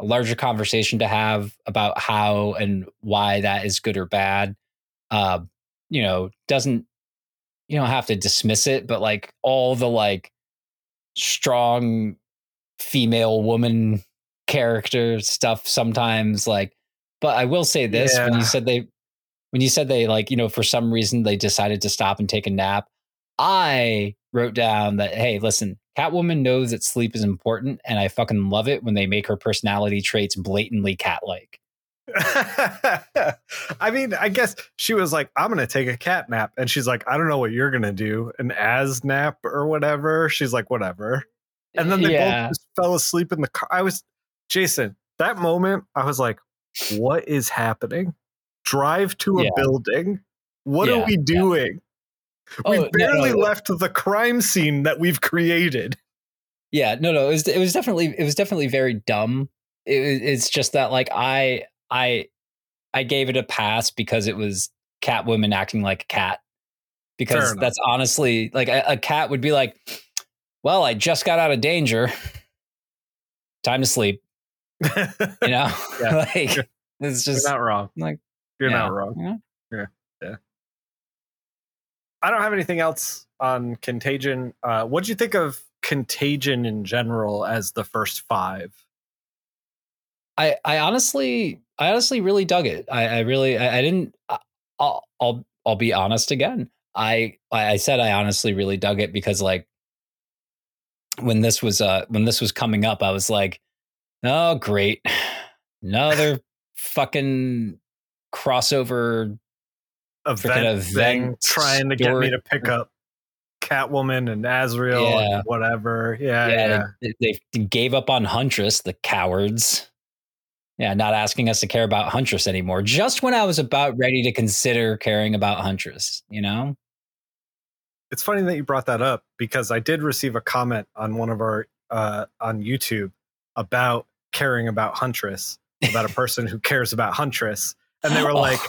a larger conversation to have about how and why that is good or bad. Uh, you know, doesn't you don't have to dismiss it, but like all the like strong female woman character stuff sometimes like but I will say this when you said they when you said they like, you know, for some reason they decided to stop and take a nap, I wrote down that hey, listen, Catwoman knows that sleep is important and I fucking love it when they make her personality traits blatantly cat-like. <laughs> I mean, I guess she was like, I'm going to take a cat nap. And she's like, I don't know what you're going to do. An as nap or whatever. She's like, whatever. And then they yeah. both just fell asleep in the car. I was, Jason, that moment, I was like, what is happening? Drive to a Yeah. building. What Yeah, are we doing? Oh, We've no, barely no. left the crime scene that we've created. Yeah, no, no, it was it was definitely it was definitely very dumb. It, it's just that like I I I gave it a pass because it was Catwoman acting like a cat. Because that's honestly like a, a cat would be like, "Well, I just got out of danger. Time to sleep." You <laughs> know, Yeah. <laughs> like You're- it's You're just not wrong. like You're yeah, not wrong. you know? I don't have anything else on Contagion. Uh, what do you think of Contagion in general as the first five? I I honestly I honestly really dug it. I, I really I, I didn't. I- I'll I'll I'll be honest again. I I I said I honestly really dug it because like when this was uh when this was coming up, I was like, oh great, <sighs> another <laughs> fucking crossover. Event, thing trying to get me to pick up Catwoman and Azrael Yeah. and whatever. Yeah, yeah. They, they gave up on Huntress, the cowards. Yeah, not asking us to care about Huntress anymore. Just when I was about ready to consider caring about Huntress, you know? It's funny that you brought that up because I did receive a comment on one of our uh, on YouTube about caring about Huntress, about a <laughs> person who cares about Huntress, and they were like, Oh.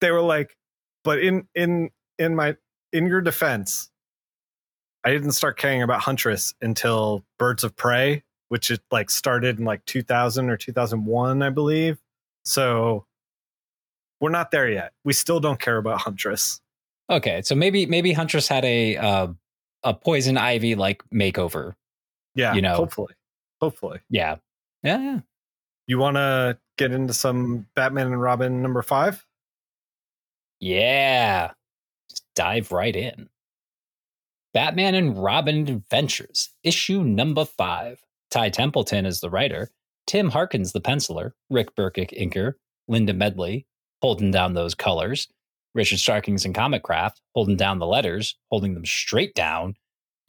they were like, but in in in my in your defense, I didn't start caring about Huntress until Birds of Prey, which it like started in like 2000 or 2001, I believe. So we're not there yet. We still don't care about Huntress. Okay, so maybe maybe Huntress had a uh, a poison ivy like makeover. Yeah, You know. hopefully, hopefully. Yeah, yeah, yeah. You want to get into some Batman and Robin number five? Yeah. Just dive right in. Batman and Robin Adventures, issue number five. Ty Templeton is the writer, Tim Harkins the penciler, Rick Burchett inker, Linda Medley holding down those colors, Richard Starkings and Comicraft holding down the letters, holding them straight down.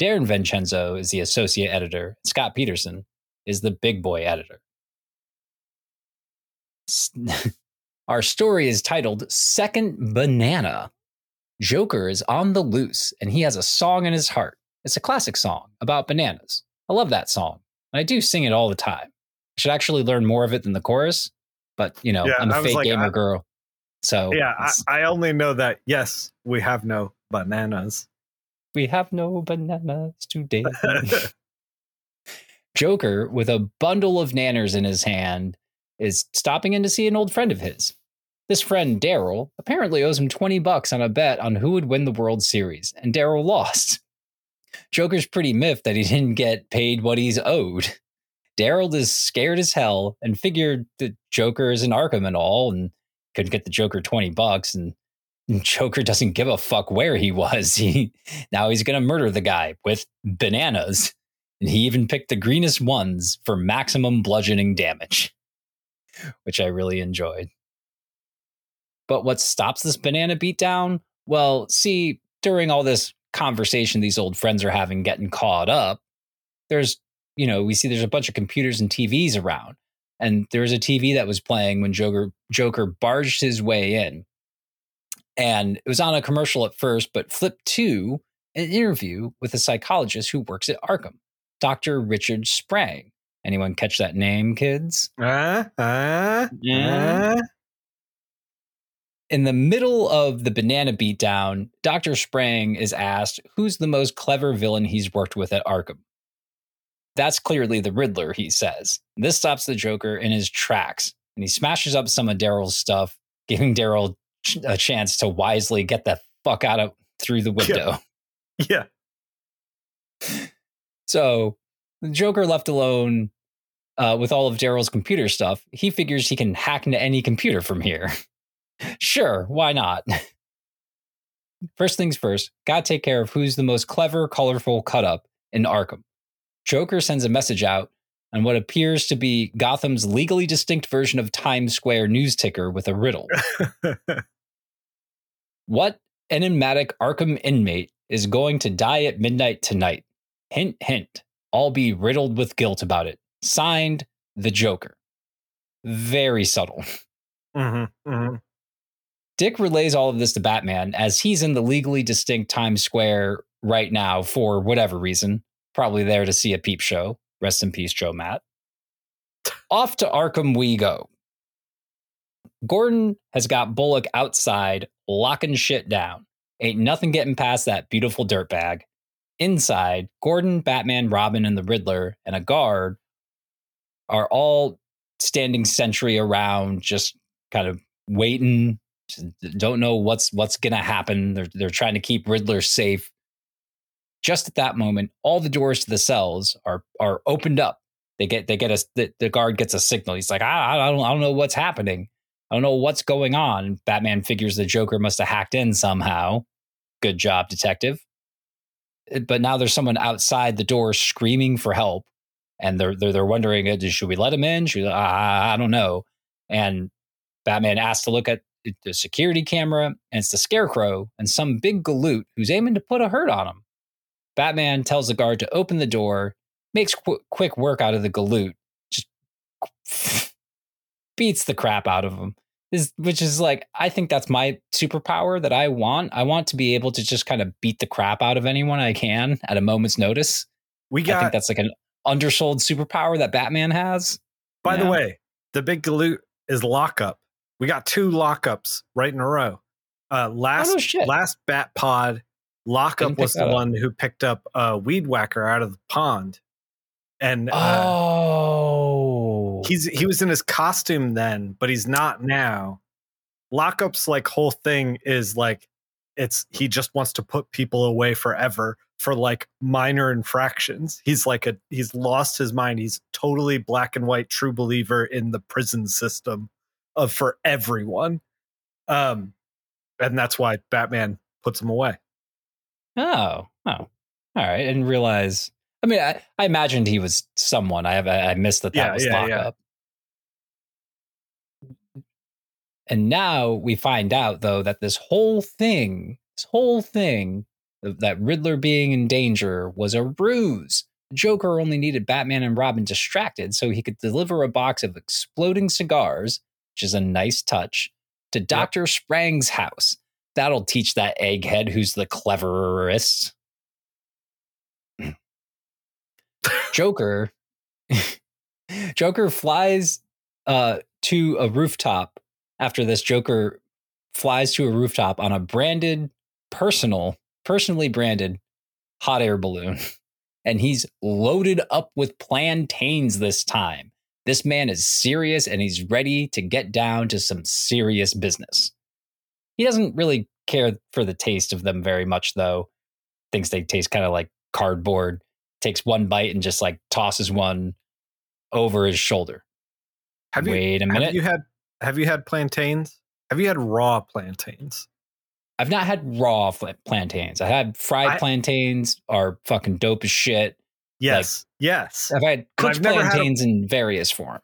Darren Vincenzo is the associate editor, Scott Peterson is the big boy editor. <laughs> Our story is titled Second Banana. Joker is on the loose and he has a song in his heart. It's a classic song about bananas. I love that song. And I do sing it all the time. I should actually learn more of it than the chorus, but you know, Yeah, I'm I a fake like, gamer I- girl. So yeah, I, I only know that. Yes, we have no bananas. we have no bananas today. <laughs> <laughs> Joker, with a bundle of nanners in his hand, is stopping in to see an old friend of his. This friend, Daryl, apparently owes him 20 bucks on a bet on who would win the World Series, and Daryl lost. Joker's pretty miffed that he didn't get paid what he's owed. Daryl is scared as hell and figured that Joker is an Arkham and all, and couldn't get the Joker 20 bucks. And <laughs> Joker doesn't give a fuck where he was. <laughs> He now he's gonna murder the guy with bananas. And he even picked the greenest ones for maximum bludgeoning damage, which I really enjoyed. But what stops this banana beatdown? Well, see, during all this conversation these old friends are having getting caught up, there's, you know, we see there's a bunch of computers and TVs around. And there was a TV that was playing when Joker Joker barged his way in. And it was on a commercial at first, but flipped to an interview with a psychologist who works at Arkham, Dr. Richard Sprang. Anyone catch that name, kids? Uh, uh, Yeah. uh. in the middle of the banana beatdown, Dr. Sprang is asked who's the most clever villain he's worked with at Arkham. That's clearly the Riddler, he says. This stops the Joker in his tracks, and he smashes up some of Daryl's stuff, giving Daryl a chance to wisely get the fuck out of through the window. Yeah. So the Joker left alone uh, with all of Daryl's computer stuff, he figures he can hack into any computer from here. <laughs> sure, why not? <laughs> First things first, gotta take care of who's the most clever, colorful cut up in Arkham. Joker sends a message out on what appears to be Gotham's legally distinct version of Times Square news ticker with a riddle. <laughs> What enigmatic Arkham inmate is going to die at midnight tonight? Hint, hint. I'll be riddled with guilt about it. Signed, the Joker. Very subtle. <laughs> hmm hmm Dick relays all of this to Batman as he's in the legally distinct Times Square right now for whatever reason. Probably there to see a peep show. Rest in peace, Joe Matt. Off to Arkham we go. Gordon has got Bullock outside, locking shit down. Ain't nothing getting past that beautiful dirt bag. Inside, Gordon, Batman, Robin, and the Riddler, and a guard are all standing sentry around, just kind of waiting. Don't know what's what's gonna happen. They're they're trying to keep Riddler safe. Just at that moment, all the doors to the cells are are opened up. They get they get a the, the guard gets a signal. He's like, I, I don't I don't know what's happening. I don't know what's going on. Batman figures the Joker must have hacked in somehow. Good job, detective. Uh, But now there's someone outside the door screaming for help, and they're they're, they're wondering, uh, should we let him in? Should we, I, I don't know. And Batman asks to look at the security camera, and it's the Scarecrow and some big galoot who's aiming to put a hurt on him. Batman tells the guard to open the door, makes qu- quick work out of the galoot, just <laughs> beats the crap out of him. Is which is like I think that's my superpower that I want. I want to be able to just kind of beat the crap out of anyone I can at a moment's notice. We got I think that's like an undersold superpower that Batman has. by the way, the big galoot is lockup. We got two lockups right in a row. Uh, last Oh, last Bat Pod, lockup was the up. one who picked up a weed whacker out of the pond, and uh, oh, he's he was in his costume then, but he's not now. Lockup's like whole thing is like it's he just wants to put people away forever for like minor infractions. He's like a he's lost his mind. He's totally black and white true believer in the prison system of for everyone. Um and that's why Batman puts him away. oh, oh, all right. I didn't realize. I mean, I, I imagined he was someone. I have I missed that that Yeah, was yeah, yeah. lockup. And now we find out though that this whole thing, this whole thing, that Riddler being in danger was a ruse. Joker only needed Batman and Robin distracted so he could deliver a box of exploding cigars, which is a nice touch, to Dr. Sprang's house. That'll teach that egghead who's the cleverest. Joker <laughs> Joker flies uh, to a rooftop after this. Joker flies to a rooftop on a branded, personal, personally branded hot air balloon. <laughs> And he's loaded up with plantains this time. This man is serious and he's ready to get down to some serious business. He doesn't really care for the taste of them very much, though. Thinks they taste kind of like cardboard. Takes one bite and just like tosses one over his shoulder. Have you Wait a minute. have you had have you had plantains? Have you had raw plantains? I've not had raw fl- plantains. I had fried I- plantains are fucking dope as shit. Yes, yes. I've had cooked I've never had plantains in various form.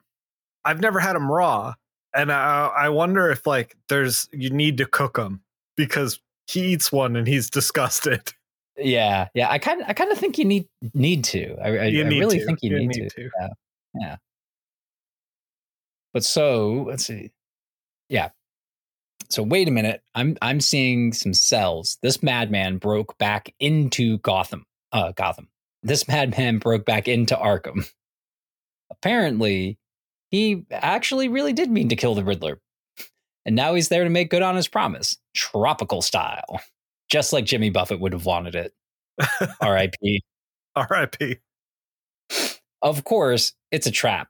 I've never had them raw, and I, I wonder if like there's you need to cook them because he eats one and he's disgusted. Yeah, yeah. I kind of, I kind of think you need need to. I, I, I really to. think you, You need, need to. to. Yeah, yeah. But so let's see. Yeah. So wait a minute. I'm I'm seeing some cells. This madman broke back into Gotham. Uh, Gotham. This <laughs> madman broke back into Arkham. Apparently, he actually really did mean to kill the Riddler, and now he's there to make good on his promise, tropical style, just like Jimmy Buffett would have wanted it. R.I.P. <laughs> R.I.P. Of course, it's a trap.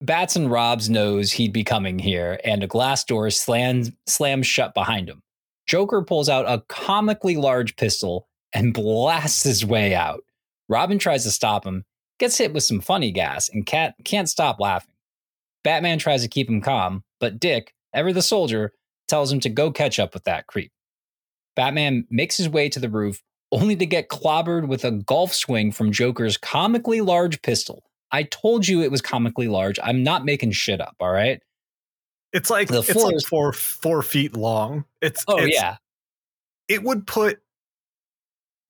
Batson Robs knows he'd be coming here, and a glass door slams, slams shut behind him. Joker pulls out a comically large pistol and <laughs> blasts his way out. Robin tries to stop him, gets hit with some funny gas, and cat can't stop laughing. Batman tries to keep him calm, but Dick, ever the soldier, tells him to go catch up with that creep. Batman makes his way to the roof, only to get clobbered with a golf swing from Joker's comically large pistol. I told you it was comically large. I'm not making shit up, all right? It's like The it's floor like is- four four feet long. It's Oh it's, yeah. It would put,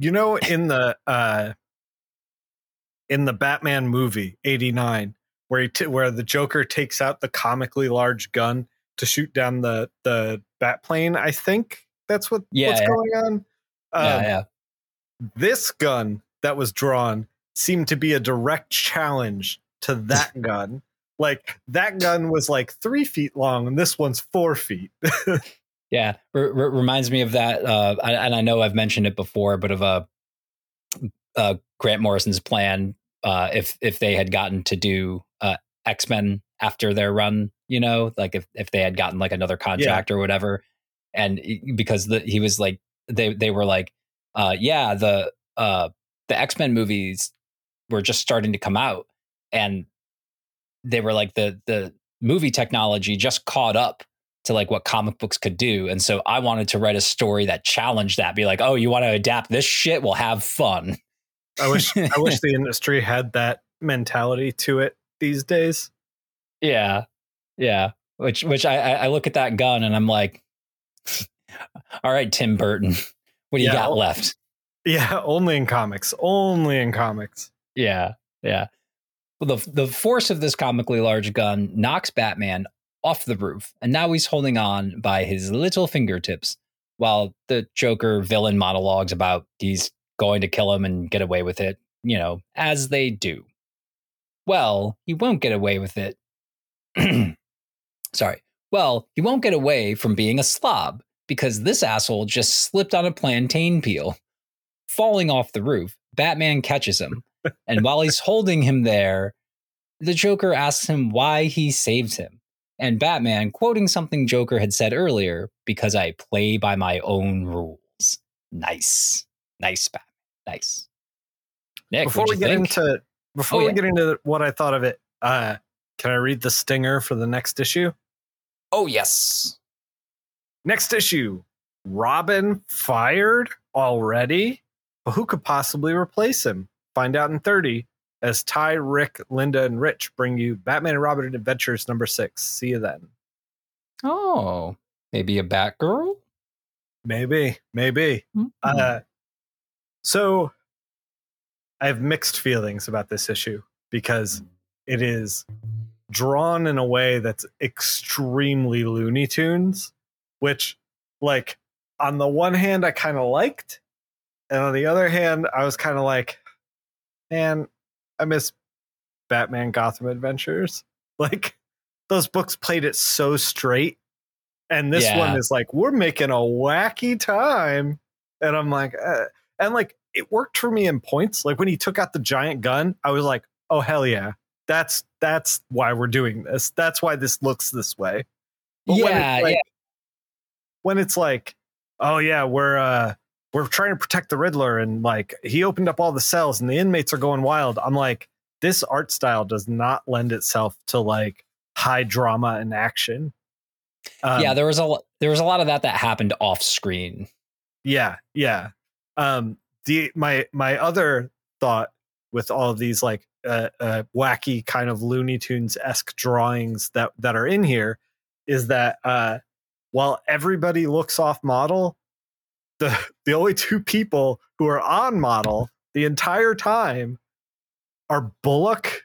you know, in the uh in the Batman movie '89, where he t- where the Joker takes out the comically large gun to shoot down the the bat plane. I think that's what Yeah, what's yeah. going on. yeah, Um, yeah. this gun that was drawn seemed to be a direct challenge to that <laughs> gun. Like that gun was like three feet long, and this one's four feet. <laughs> Yeah, R- r- reminds me of that. Uh, I- and I know I've mentioned it before, but of uh, uh, Grant Morrison's plan. Uh, if if they had gotten to do uh, X Men after their run, you know, like if if they had gotten like another contract or whatever, and because the, he was like they they were like, uh, yeah, the uh, the X Men movies were just starting to come out, and they were like the the movie technology just caught up to like what comic books could do. And so I wanted to write a story that challenged that, be like, oh, you want to adapt this shit? Well, have fun. I wish I wish <laughs> the industry had that mentality to it these days. Yeah. Yeah. Which which I I I look at that gun and I'm like, all right, Tim Burton, what do you Yeah. got left? Yeah, only in comics. Only in comics. Yeah. Yeah. Well, the the force of this comically large gun knocks Batman off the roof, and now he's holding on by his little fingertips while the Joker villain monologues about he's going to kill him and get away with it, you know, as they do. Well, he won't get away with it. <clears throat> Sorry. Well, he won't get away from being a slob because this asshole just slipped on a plantain peel. Falling off the roof, Batman catches him and <laughs> while he's holding him there, the Joker asks him why he saved him. And Batman, quoting something Joker had said earlier, because I play by my own rules. Nice. Nice, Batman. Nice. Nick, before we get think? into before Oh, we yeah. get into what I thought of it, uh, can I read the stinger for the next issue? Oh, yes. Next issue, Robin fired already? But who could possibly replace him? Find out in 30 as Ty, Rick, Linda, and Rich bring you Batman and Robin Adventures number six. See you then. Oh, maybe a Batgirl? Maybe, maybe. Hmm. Uh, so I have mixed feelings about this issue because it is drawn in a way that's extremely Looney Tunes, which, like, on the one hand, I kind of liked, and on the other hand, I was kind of like, man, I miss Batman Gotham Adventures. <laughs> Like, those books played it so straight. And this Yeah. one is like, we're making a wacky time. And I'm like, uh, and like, it worked for me in points. Like, when he took out the giant gun, I was like, oh, hell yeah. That's that's why we're doing this. That's why this looks this way. But when yeah, it's like, yeah. when it's like, oh yeah, we're uh we're trying to protect the Riddler and like he opened up all the cells and the inmates are going wild. I'm like, this art style does not lend itself to like high drama and action. Um, yeah, there was a there was a lot of that that happened off screen. Yeah, yeah. Um, the my my other thought with all of these like uh, uh, wacky kind of Looney Tunes esque drawings that that are in here is that uh, while everybody looks off model, the <laughs> the only two people who are on model the entire time are Bullock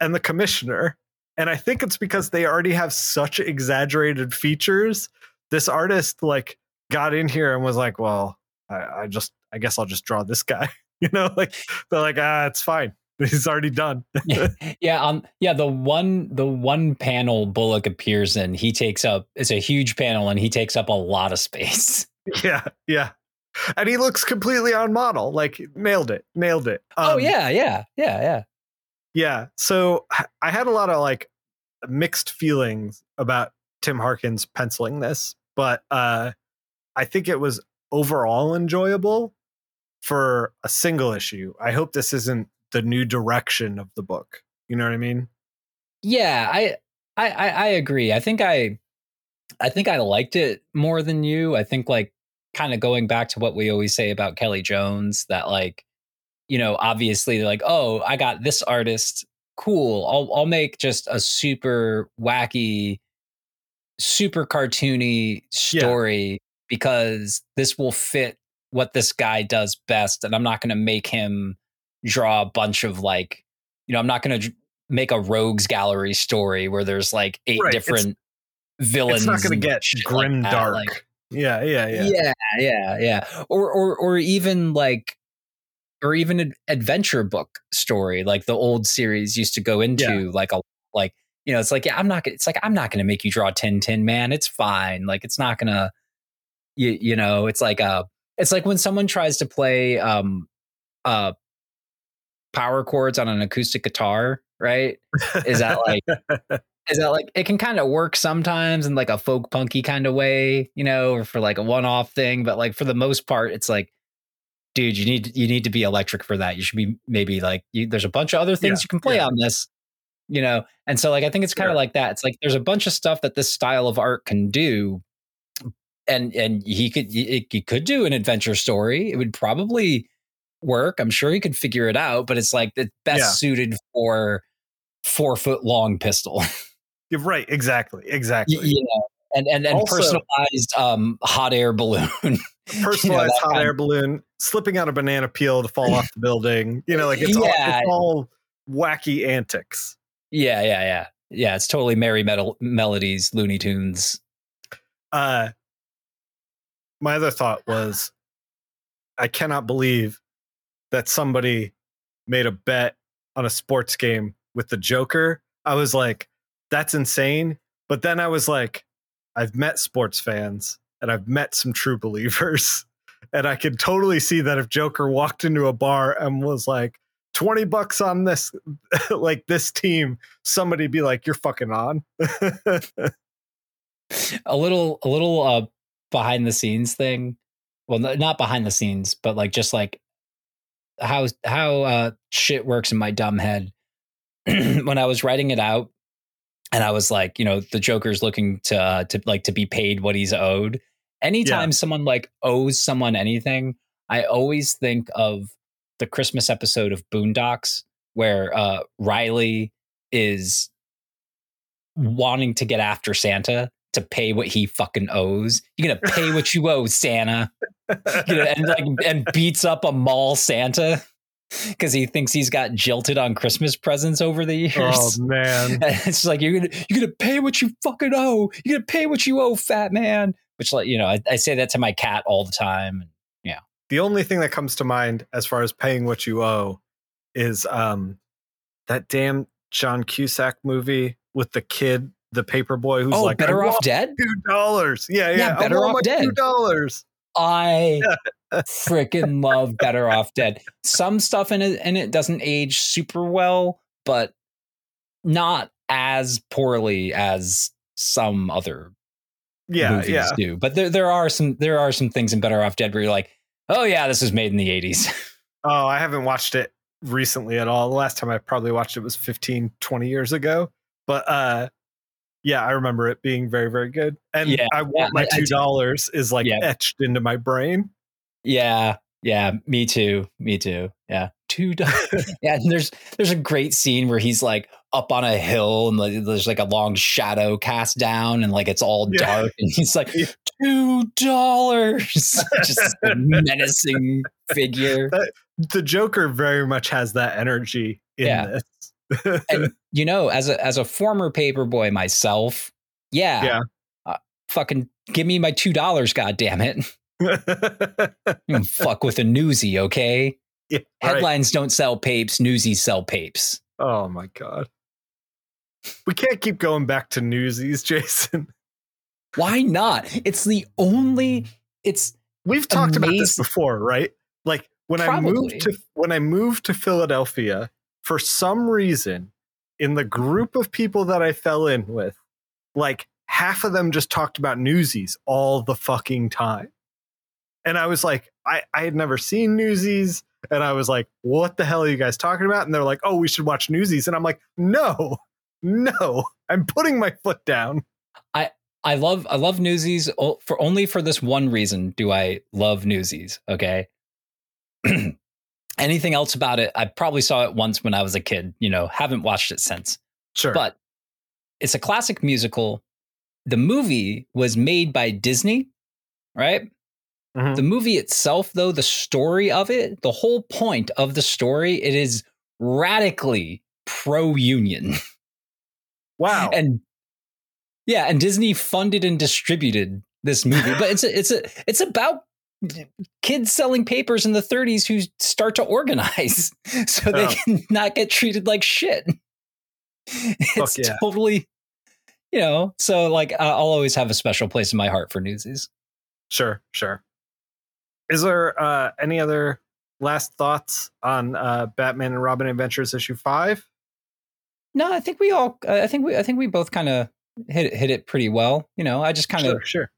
and the commissioner. And I think it's because they already have such exaggerated features. This artist like got in here and was like, well, I, I just I guess I'll just draw this guy. <laughs> You know, like they're like, ah, it's fine. <laughs> He's already done. <laughs> yeah, um, yeah. The one, the one panel Bullock appears in, he takes up. It's a huge panel, and he takes up a lot of space. <laughs> Yeah, yeah. And he looks completely on model. Like nailed it, nailed it. Um, oh yeah, yeah, yeah, yeah, yeah. So I had a lot of like mixed feelings about Tim Harkins penciling this, but uh, I think it was overall enjoyable for a single issue. I hope this isn't the new direction of the book. You know what I mean? Yeah, I I I agree. I think I I think I liked it more than you. I think like kind of going back to what we always say about Kelley Jones that like you know, obviously like, oh, I got this artist, cool. I'll I'll make just a super wacky super cartoony story yeah. because this will fit what this guy does best and i'm not going to make him draw a bunch of like you know i'm not going to make a rogues gallery story where there's like eight right. different it's, villains it's not going to get grim like dark like, yeah yeah yeah yeah yeah yeah or or or even like or even an adventure book story like the old series used to go into yeah. like a like you know it's like yeah i'm not gonna it's like i'm not gonna make you draw 10 10 man it's fine like it's not gonna you, you know it's like a it's like when someone tries to play um uh power chords on an acoustic guitar, right? Is that like <laughs> is that like it can kind of work sometimes in like a folk punky kind of way, you know, or for like a one-off thing, but like for the most part it's like dude, you need you need to be electric for that. You should be maybe like you, there's a bunch of other things yeah, you can play yeah. on this, you know. And so like I think it's kind of like that. It's like there's a bunch of stuff that this style of art can do, and and he could he, could do an adventure story. It would probably work. I'm sure he could figure it out, but it's like the best yeah. suited for four foot long pistol. <laughs> You're right. Exactly. Exactly. Yeah. And and, and also, personalized um, hot air balloon. personalized <laughs> you know, hot air balloon slipping out a banana peel to fall off the building. You know, like it's, yeah. all, it's all wacky antics. Yeah, yeah, yeah. Yeah, it's totally merry metal melodies, Looney Tunes. Uh my other thought was I cannot believe that somebody made a bet on a sports game with the Joker. I was like, that's insane. But then I was like, I've met sports fans and I've met some true believers. <laughs> And I could totally see that if Joker walked into a bar and was like, 20 bucks on this, <laughs> like this team, somebody'd be like, you're fucking on. <laughs> a little, a little uh, behind the scenes thing. Well, not behind the scenes, but like just like how how uh, shit works in my dumb head. <clears throat> when I was writing it out, and I was like, you know, the Joker's looking to uh, to like to be paid what he's owed. Anytime yeah. someone like owes someone anything, I always think of the Christmas episode of Boondocks where uh, Riley is wanting to get after Santa to pay what he fucking owes. You're gonna pay what you owe, Santa. You know, and like and beats up a mall Santa because he thinks he's got jilted on Christmas presents over the years. Oh <laughs> man, and it's like you're gonna you're gonna pay what you fucking owe. You're gonna pay what you owe, fat man. Which like you know, I, I say that to my cat all the time. Yeah. The only thing that comes to mind as far as paying what you owe is um that damn John Cusack movie with the kid the paper boy who's oh, like better off dead? two dollars. Yeah yeah, yeah better off dead two dollars. I <laughs> freaking love better off dead. Some stuff in it in it doesn't age super well but not as poorly as some other yeah movies yeah. do. But there, there are some there are some things in better off dead where you're like oh yeah this was made in the 80s <laughs> oh i haven't watched it recently at all. The last time i probably watched it was 15 20 years ago. But uh Yeah, I remember it being very, very good. And Yeah, I want my I- I two dollars is like Yeah. etched into my brain. Yeah, yeah, me too, me too. Yeah, two dollars. <laughs> yeah, and there's there's a great scene where he's like up on a hill and like, there's like a long shadow cast down and like it's all Yeah. dark and he's like two dollars, <laughs> just this menacing figure. The Joker very much has that energy in Yeah. this. And <laughs> you know, as a as a former paperboy myself, yeah, Yeah. uh, fucking give me my two dollars, god damn it. <laughs> Fuck with a newsie, okay? Yeah, right. Headlines don't sell papes, newsies sell papes. Oh my god. We can't keep going back to newsies, <laughs> Jason. Why not? It's the only. It's We've talked about this before, right? Like when I moved to when I moved to Philadelphia, for some reason, in the group of people that I fell in with, like half of them just talked about newsies all the fucking time. And I was like, I, I had never seen newsies. And I was like, what the hell are you guys talking about? And they're like, oh, we should watch newsies. And I'm like, no, no, I'm putting my foot down. I I love I love Newsies for only for this one reason. Do I love Newsies? Okay. <clears throat> Anything else about it? I probably saw it once when I was a kid. You know, haven't watched it since. Sure. But it's a classic musical. The movie was made by Disney, right? Mhm. The movie itself, though, the story of it, the whole point of the story, it is radically pro union. <laughs> wow. and yeah, and Disney funded and distributed this movie, but it's a, it's a it's about kids selling papers in the 30s who start to organize <laughs> so they Oh. can not get treated like shit. It's yeah. totally, you know. So like, I'll always have a special place in my heart for Newsies. Sure, sure. Is there uh, any other last thoughts on uh, Batman and Robin Adventures issue five? No, I think we all. I think we. I think we both kind of hit it, hit it pretty well. You know, I just kind of Sure, sure.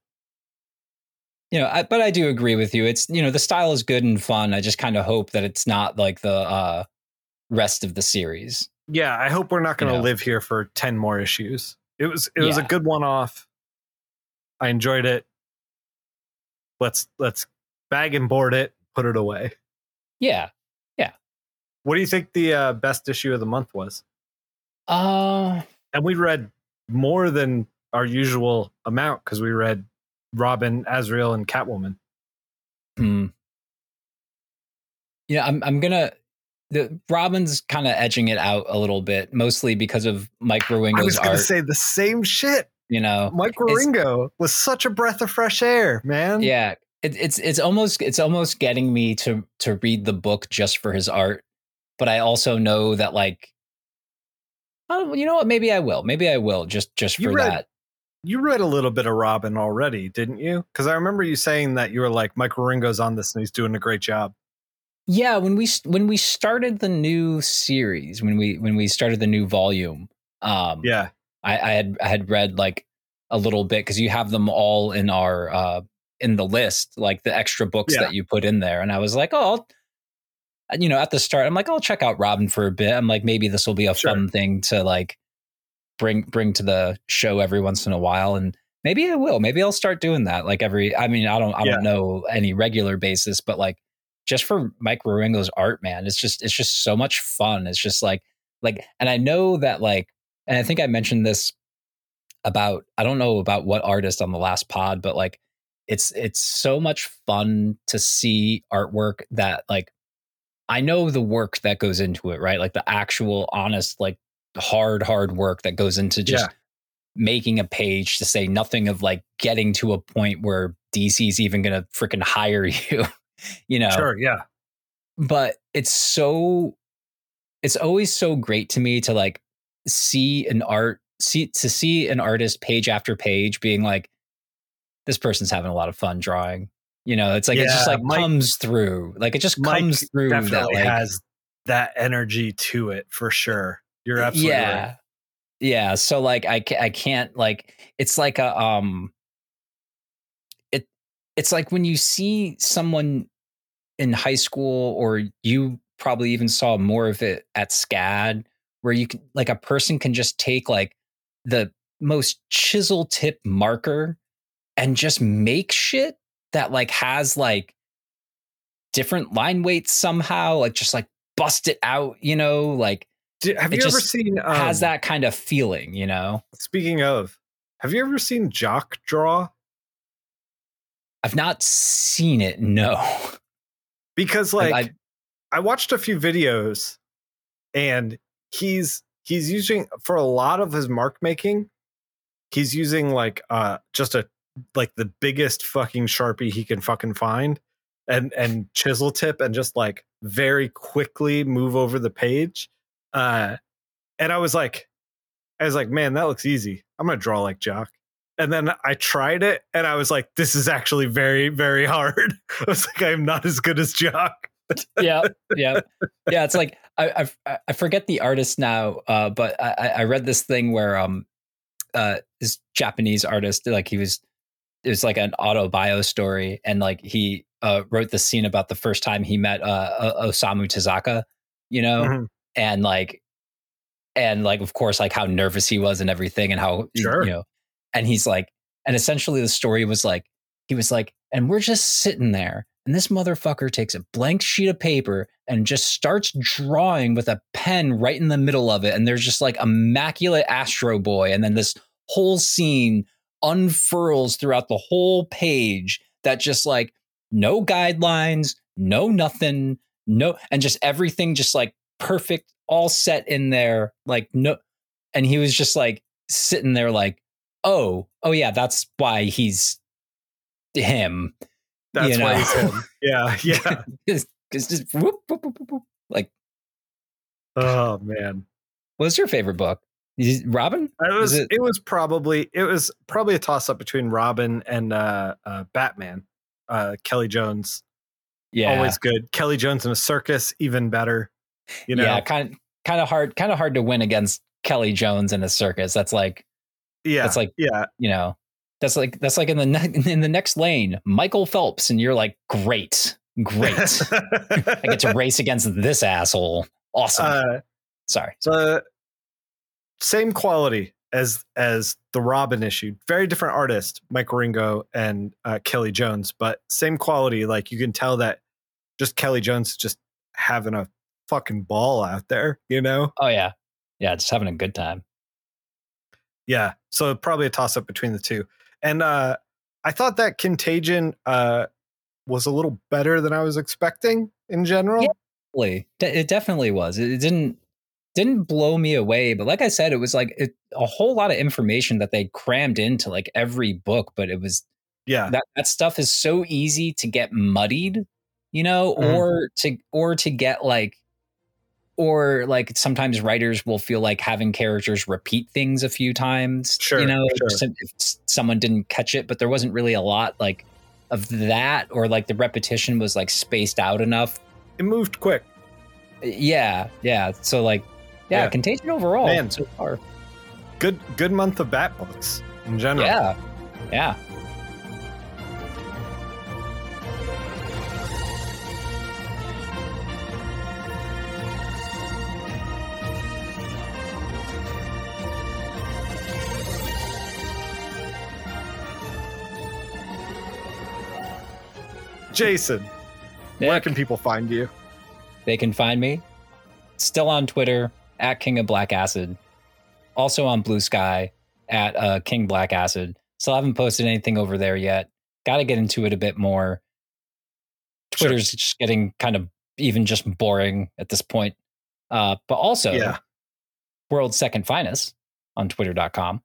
You know I, but i do agree with you it's you know the style is good and fun i just kind of hope that it's not like the uh rest of the series Yeah, I hope we're not going to know. live here for ten more issues. It was it was a good one off. I enjoyed it. Let's let's bag and board it, put it away. Yeah, yeah What do you think the uh, best issue of the month was? uh And we read more than our usual amount because we read Robin, Azrael, and Catwoman. hmm. yeah i'm i'm gonna the robin's kind of edging it out a little bit mostly because of mike I was going art say the same shit. you know Mike Wieringo was such a breath of fresh air, man. yeah it, it's it's almost it's almost getting me to to read the book just for his art but i also know that like oh you know what maybe i will maybe i will just just for read- that You read a little bit of Robin already, didn't you? Because I remember you saying that you were like, Mike Wieringo's on this and he's doing a great job. Yeah, when we when we started the new series, when we when we started the new volume, um, Yeah. I, I had I had read like a little bit because you have them all in our uh in the list, like the extra books Yeah. that you put in there, and I was like, oh, I'll, you know, at the start, I'm like, I'll check out Robin for a bit. I'm like, maybe this will be a Sure. fun thing to like bring bring to the show every once in a while, and maybe I will. Maybe I'll start doing that. Like every, I mean, I don't I Yeah. don't know any regular basis, but like just for Mike Wieringo's art, man, it's just it's just so much fun. It's just like like, and I know that like, and I think I mentioned this about I don't know about what artist on the last pod, but like it's it's so much fun to see artwork that like I know the work that goes into it, right? Like the actual honest, like hard, hard work that goes into just Yeah. making a page to say nothing of like getting to a point where DC's even gonna freaking hire <laughs> you, you know Sure. Yeah. but it's so it's always so great to me to like see an art see to see an artist page after page being like this person's having a lot of fun drawing you know it's like it just like Mike- comes through like it just Mike comes through that like has that energy to it for sure. You're absolutely yeah right. yeah so like I, I can't like it's like a um it it's like when you see someone in high school or you probably even saw more of it at scad where you can like a person can just take like the most chisel tip marker and just make shit that like has like different line weights somehow, like just like bust it out, you know, like Did- have it you ever seen um, has that kind of feeling, you know. Speaking of, have you ever seen Jock draw? I've not seen it, no. Because Like, like I, watched a few videos, and he's he's using for a lot of his mark making, he's using like uh just a like the biggest fucking sharpie he can fucking find, and and chisel tip and just like very quickly move over the page. Uh, and I was like, I was like, man, that looks easy. I'm gonna draw like Jock. And then I tried it and I was like, this is actually very, very <laughs> hard. I was like, I'm not as good as Jock. yeah, yeah, <laughs> yeah. It's like I I, I forget the artist now, uh, but I, I read this thing where um, uh, this Japanese artist like he was it was like an auto bio story, and like he uh wrote the scene about the first time he met uh Osamu Tezuka, you know, Mhm. And like and like of course like how nervous he was and everything and how Sure. you know and he's like and essentially the story was like he was like and we're just sitting there and this motherfucker takes a blank sheet of paper and just starts drawing with a pen right in the middle of it and there's just like immaculate astro boy and then this whole scene unfurls throughout the whole page that just like no guidelines no nothing no and just everything just like perfect all set in there like no and he was just like sitting there like oh oh yeah that's why he's him That's You why know. he's him. Yeah, <laughs> yeah. because just whoop, whoop, whoop, whoop, whoop. like Oh man. what's your favorite book robin It was it- it, was probably it was probably a toss up between Robin and uh, uh Batman. Uh Kelley Jones. yeah Always good. Kelley Jones in a circus, even better. You know, yeah kind kind of hard kind of hard to win against kelley jones in a circus that's like yeah. that's like- yeah. you know that's like that's like in the ne- in the next lane michael phelps and you're like great great <laughs> i get to race against this asshole awesome uh sorry the same quality as as the Robin issue. Very different artist, Mike Wieringo and uh, Kelley Jones, but same quality. Like you can tell that just Kelley Jones just having a fucking ball out there, you know? oh yeah yeah just having a good time Yeah. So probably a toss up between the two. And uh I thought that Contagion uh was a little better than I was expecting in general. Yeah. Definitely. It definitely was it, didn't didn't blow me away but like i said it was like it, a whole lot of information that they crammed into like every book but it was Yeah. that that stuff is so easy to get muddied you know Mhm. or to or to get like or like sometimes writers will feel like having characters repeat things a few times Sure, you know sure. if someone didn't catch it but there wasn't really a lot like of that or like the repetition was like spaced out enough It moved quick. Uh, yeah yeah so like yeah, Yeah. contagion overall Man. so far Good good month of bat books in general. yeah yeah Jason, where can people find you? they can find me still on twitter at king of black acid. Also on blue sky at uh, king black acid. Still haven't posted anything over there yet. Gotta get into it a bit more. Sure. twitter's just getting kind of even just boring at this point. Uh, but also Yeah. world's second finest on twitter.com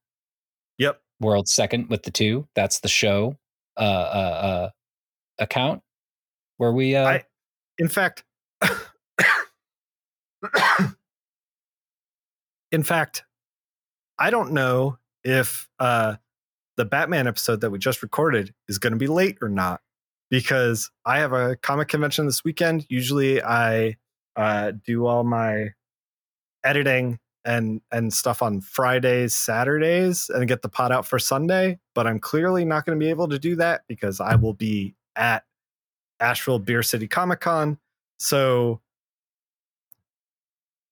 Yep. world's second with the two. That's the show. Uh, uh, uh, account where we uh, I- In fact, <coughs> in fact, I don't know if uh, the Batman episode that we just recorded is going to be late or not because I have a comic convention this weekend. Usually, I uh, do all my editing and and stuff on Fridays, Saturdays, and get the pot out for Sunday. But I'm clearly not going to be able to do that because I will be at Asheville Beer City Comic Con. So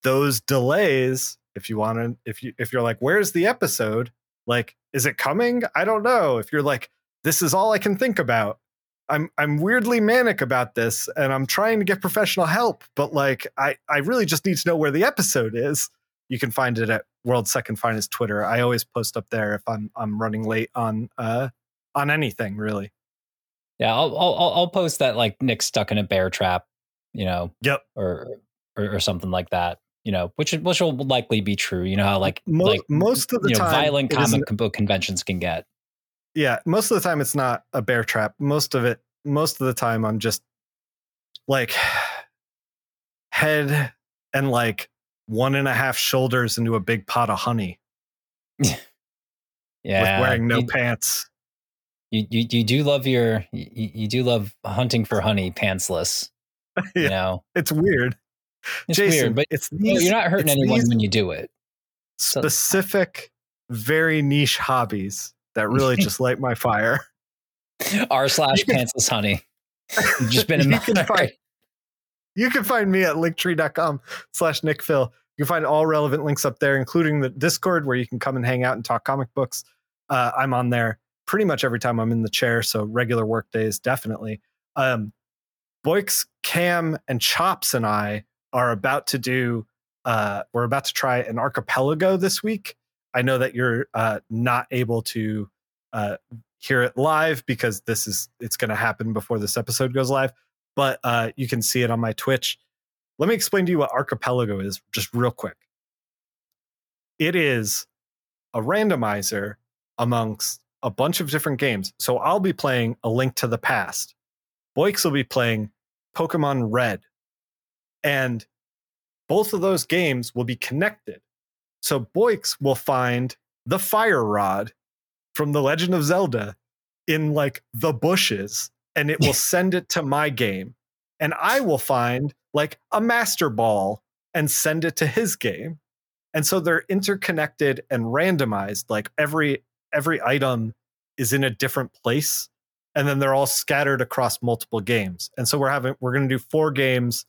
those delays, if you want to, if you if you're like, where's the episode? like, is it coming? I don't know. If you're like, this is all I can think about. I'm I'm weirdly manic about this and I'm trying to get professional help, but like I, I really just need to know where the episode is. You can find it at World's Second Finest Twitter. I always post up there if I'm I'm running late on uh on anything really. Yeah, I'll I'll I'll post that like Nick stuck in a bear trap, you know. Yep. Or or, or something like that. You know, which which will likely be true. You know how like Mo- like most of the you know, time violent comic book conventions can get. yeah most of the time it's not a bear trap most of it most of the time i'm just like head and like one and a half shoulders into a big pot of honey <laughs> Yeah, with wearing no you, pants you, you you do love your you, you do love hunting for honey pantsless. <laughs> You Yeah. know, it's weird it's jason weird, but it's you these, you're not hurting anyone when you do it. specific very niche hobbies that really <laughs> just light my fire R <laughs> slash pantsless honey. You've just been in You can find- you can find me at linktree.com slash nickfil you can find all relevant links up there including the discord where you can come and hang out and talk comic books uh, i'm on there pretty much every time i'm in the chair so regular work days definitely um, boix cam and chops and i are about to do uh, we're about to try an archipelago this week i know that you're uh, not able to uh, hear it live because this is it's going to happen before this episode goes live but uh, you can see it on my Twitch. Let me explain to you what Archipelago is, just real quick. It is a randomizer amongst a bunch of different games. So I'll be playing A Link to the Past. Boix will be playing Pokemon Red. And both of those games will be connected. So Boix will find the Fire Rod from The Legend of Zelda in like the bushes and it will <laughs> send it to my game. And I will find like a master ball and send it to his game. And so they're interconnected and randomized. Like every every item is in a different place. And then they're all scattered across multiple games. And so we're having we're gonna do four games.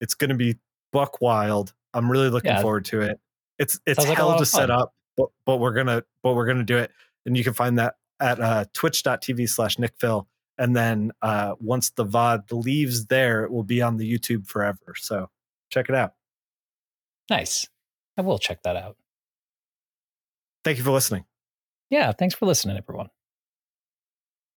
It's gonna be buck wild. I'm really looking Yeah. forward to it. It's it's Sounds hell lot to set up, but but we're gonna but we're gonna do it. And you can find that at uh, twitch.tv slash nickfil and then uh, once the VOD leaves there, it will be on the YouTube forever. So check it out. Nice. I will check that out. Thank you for listening. Yeah, thanks for listening, everyone.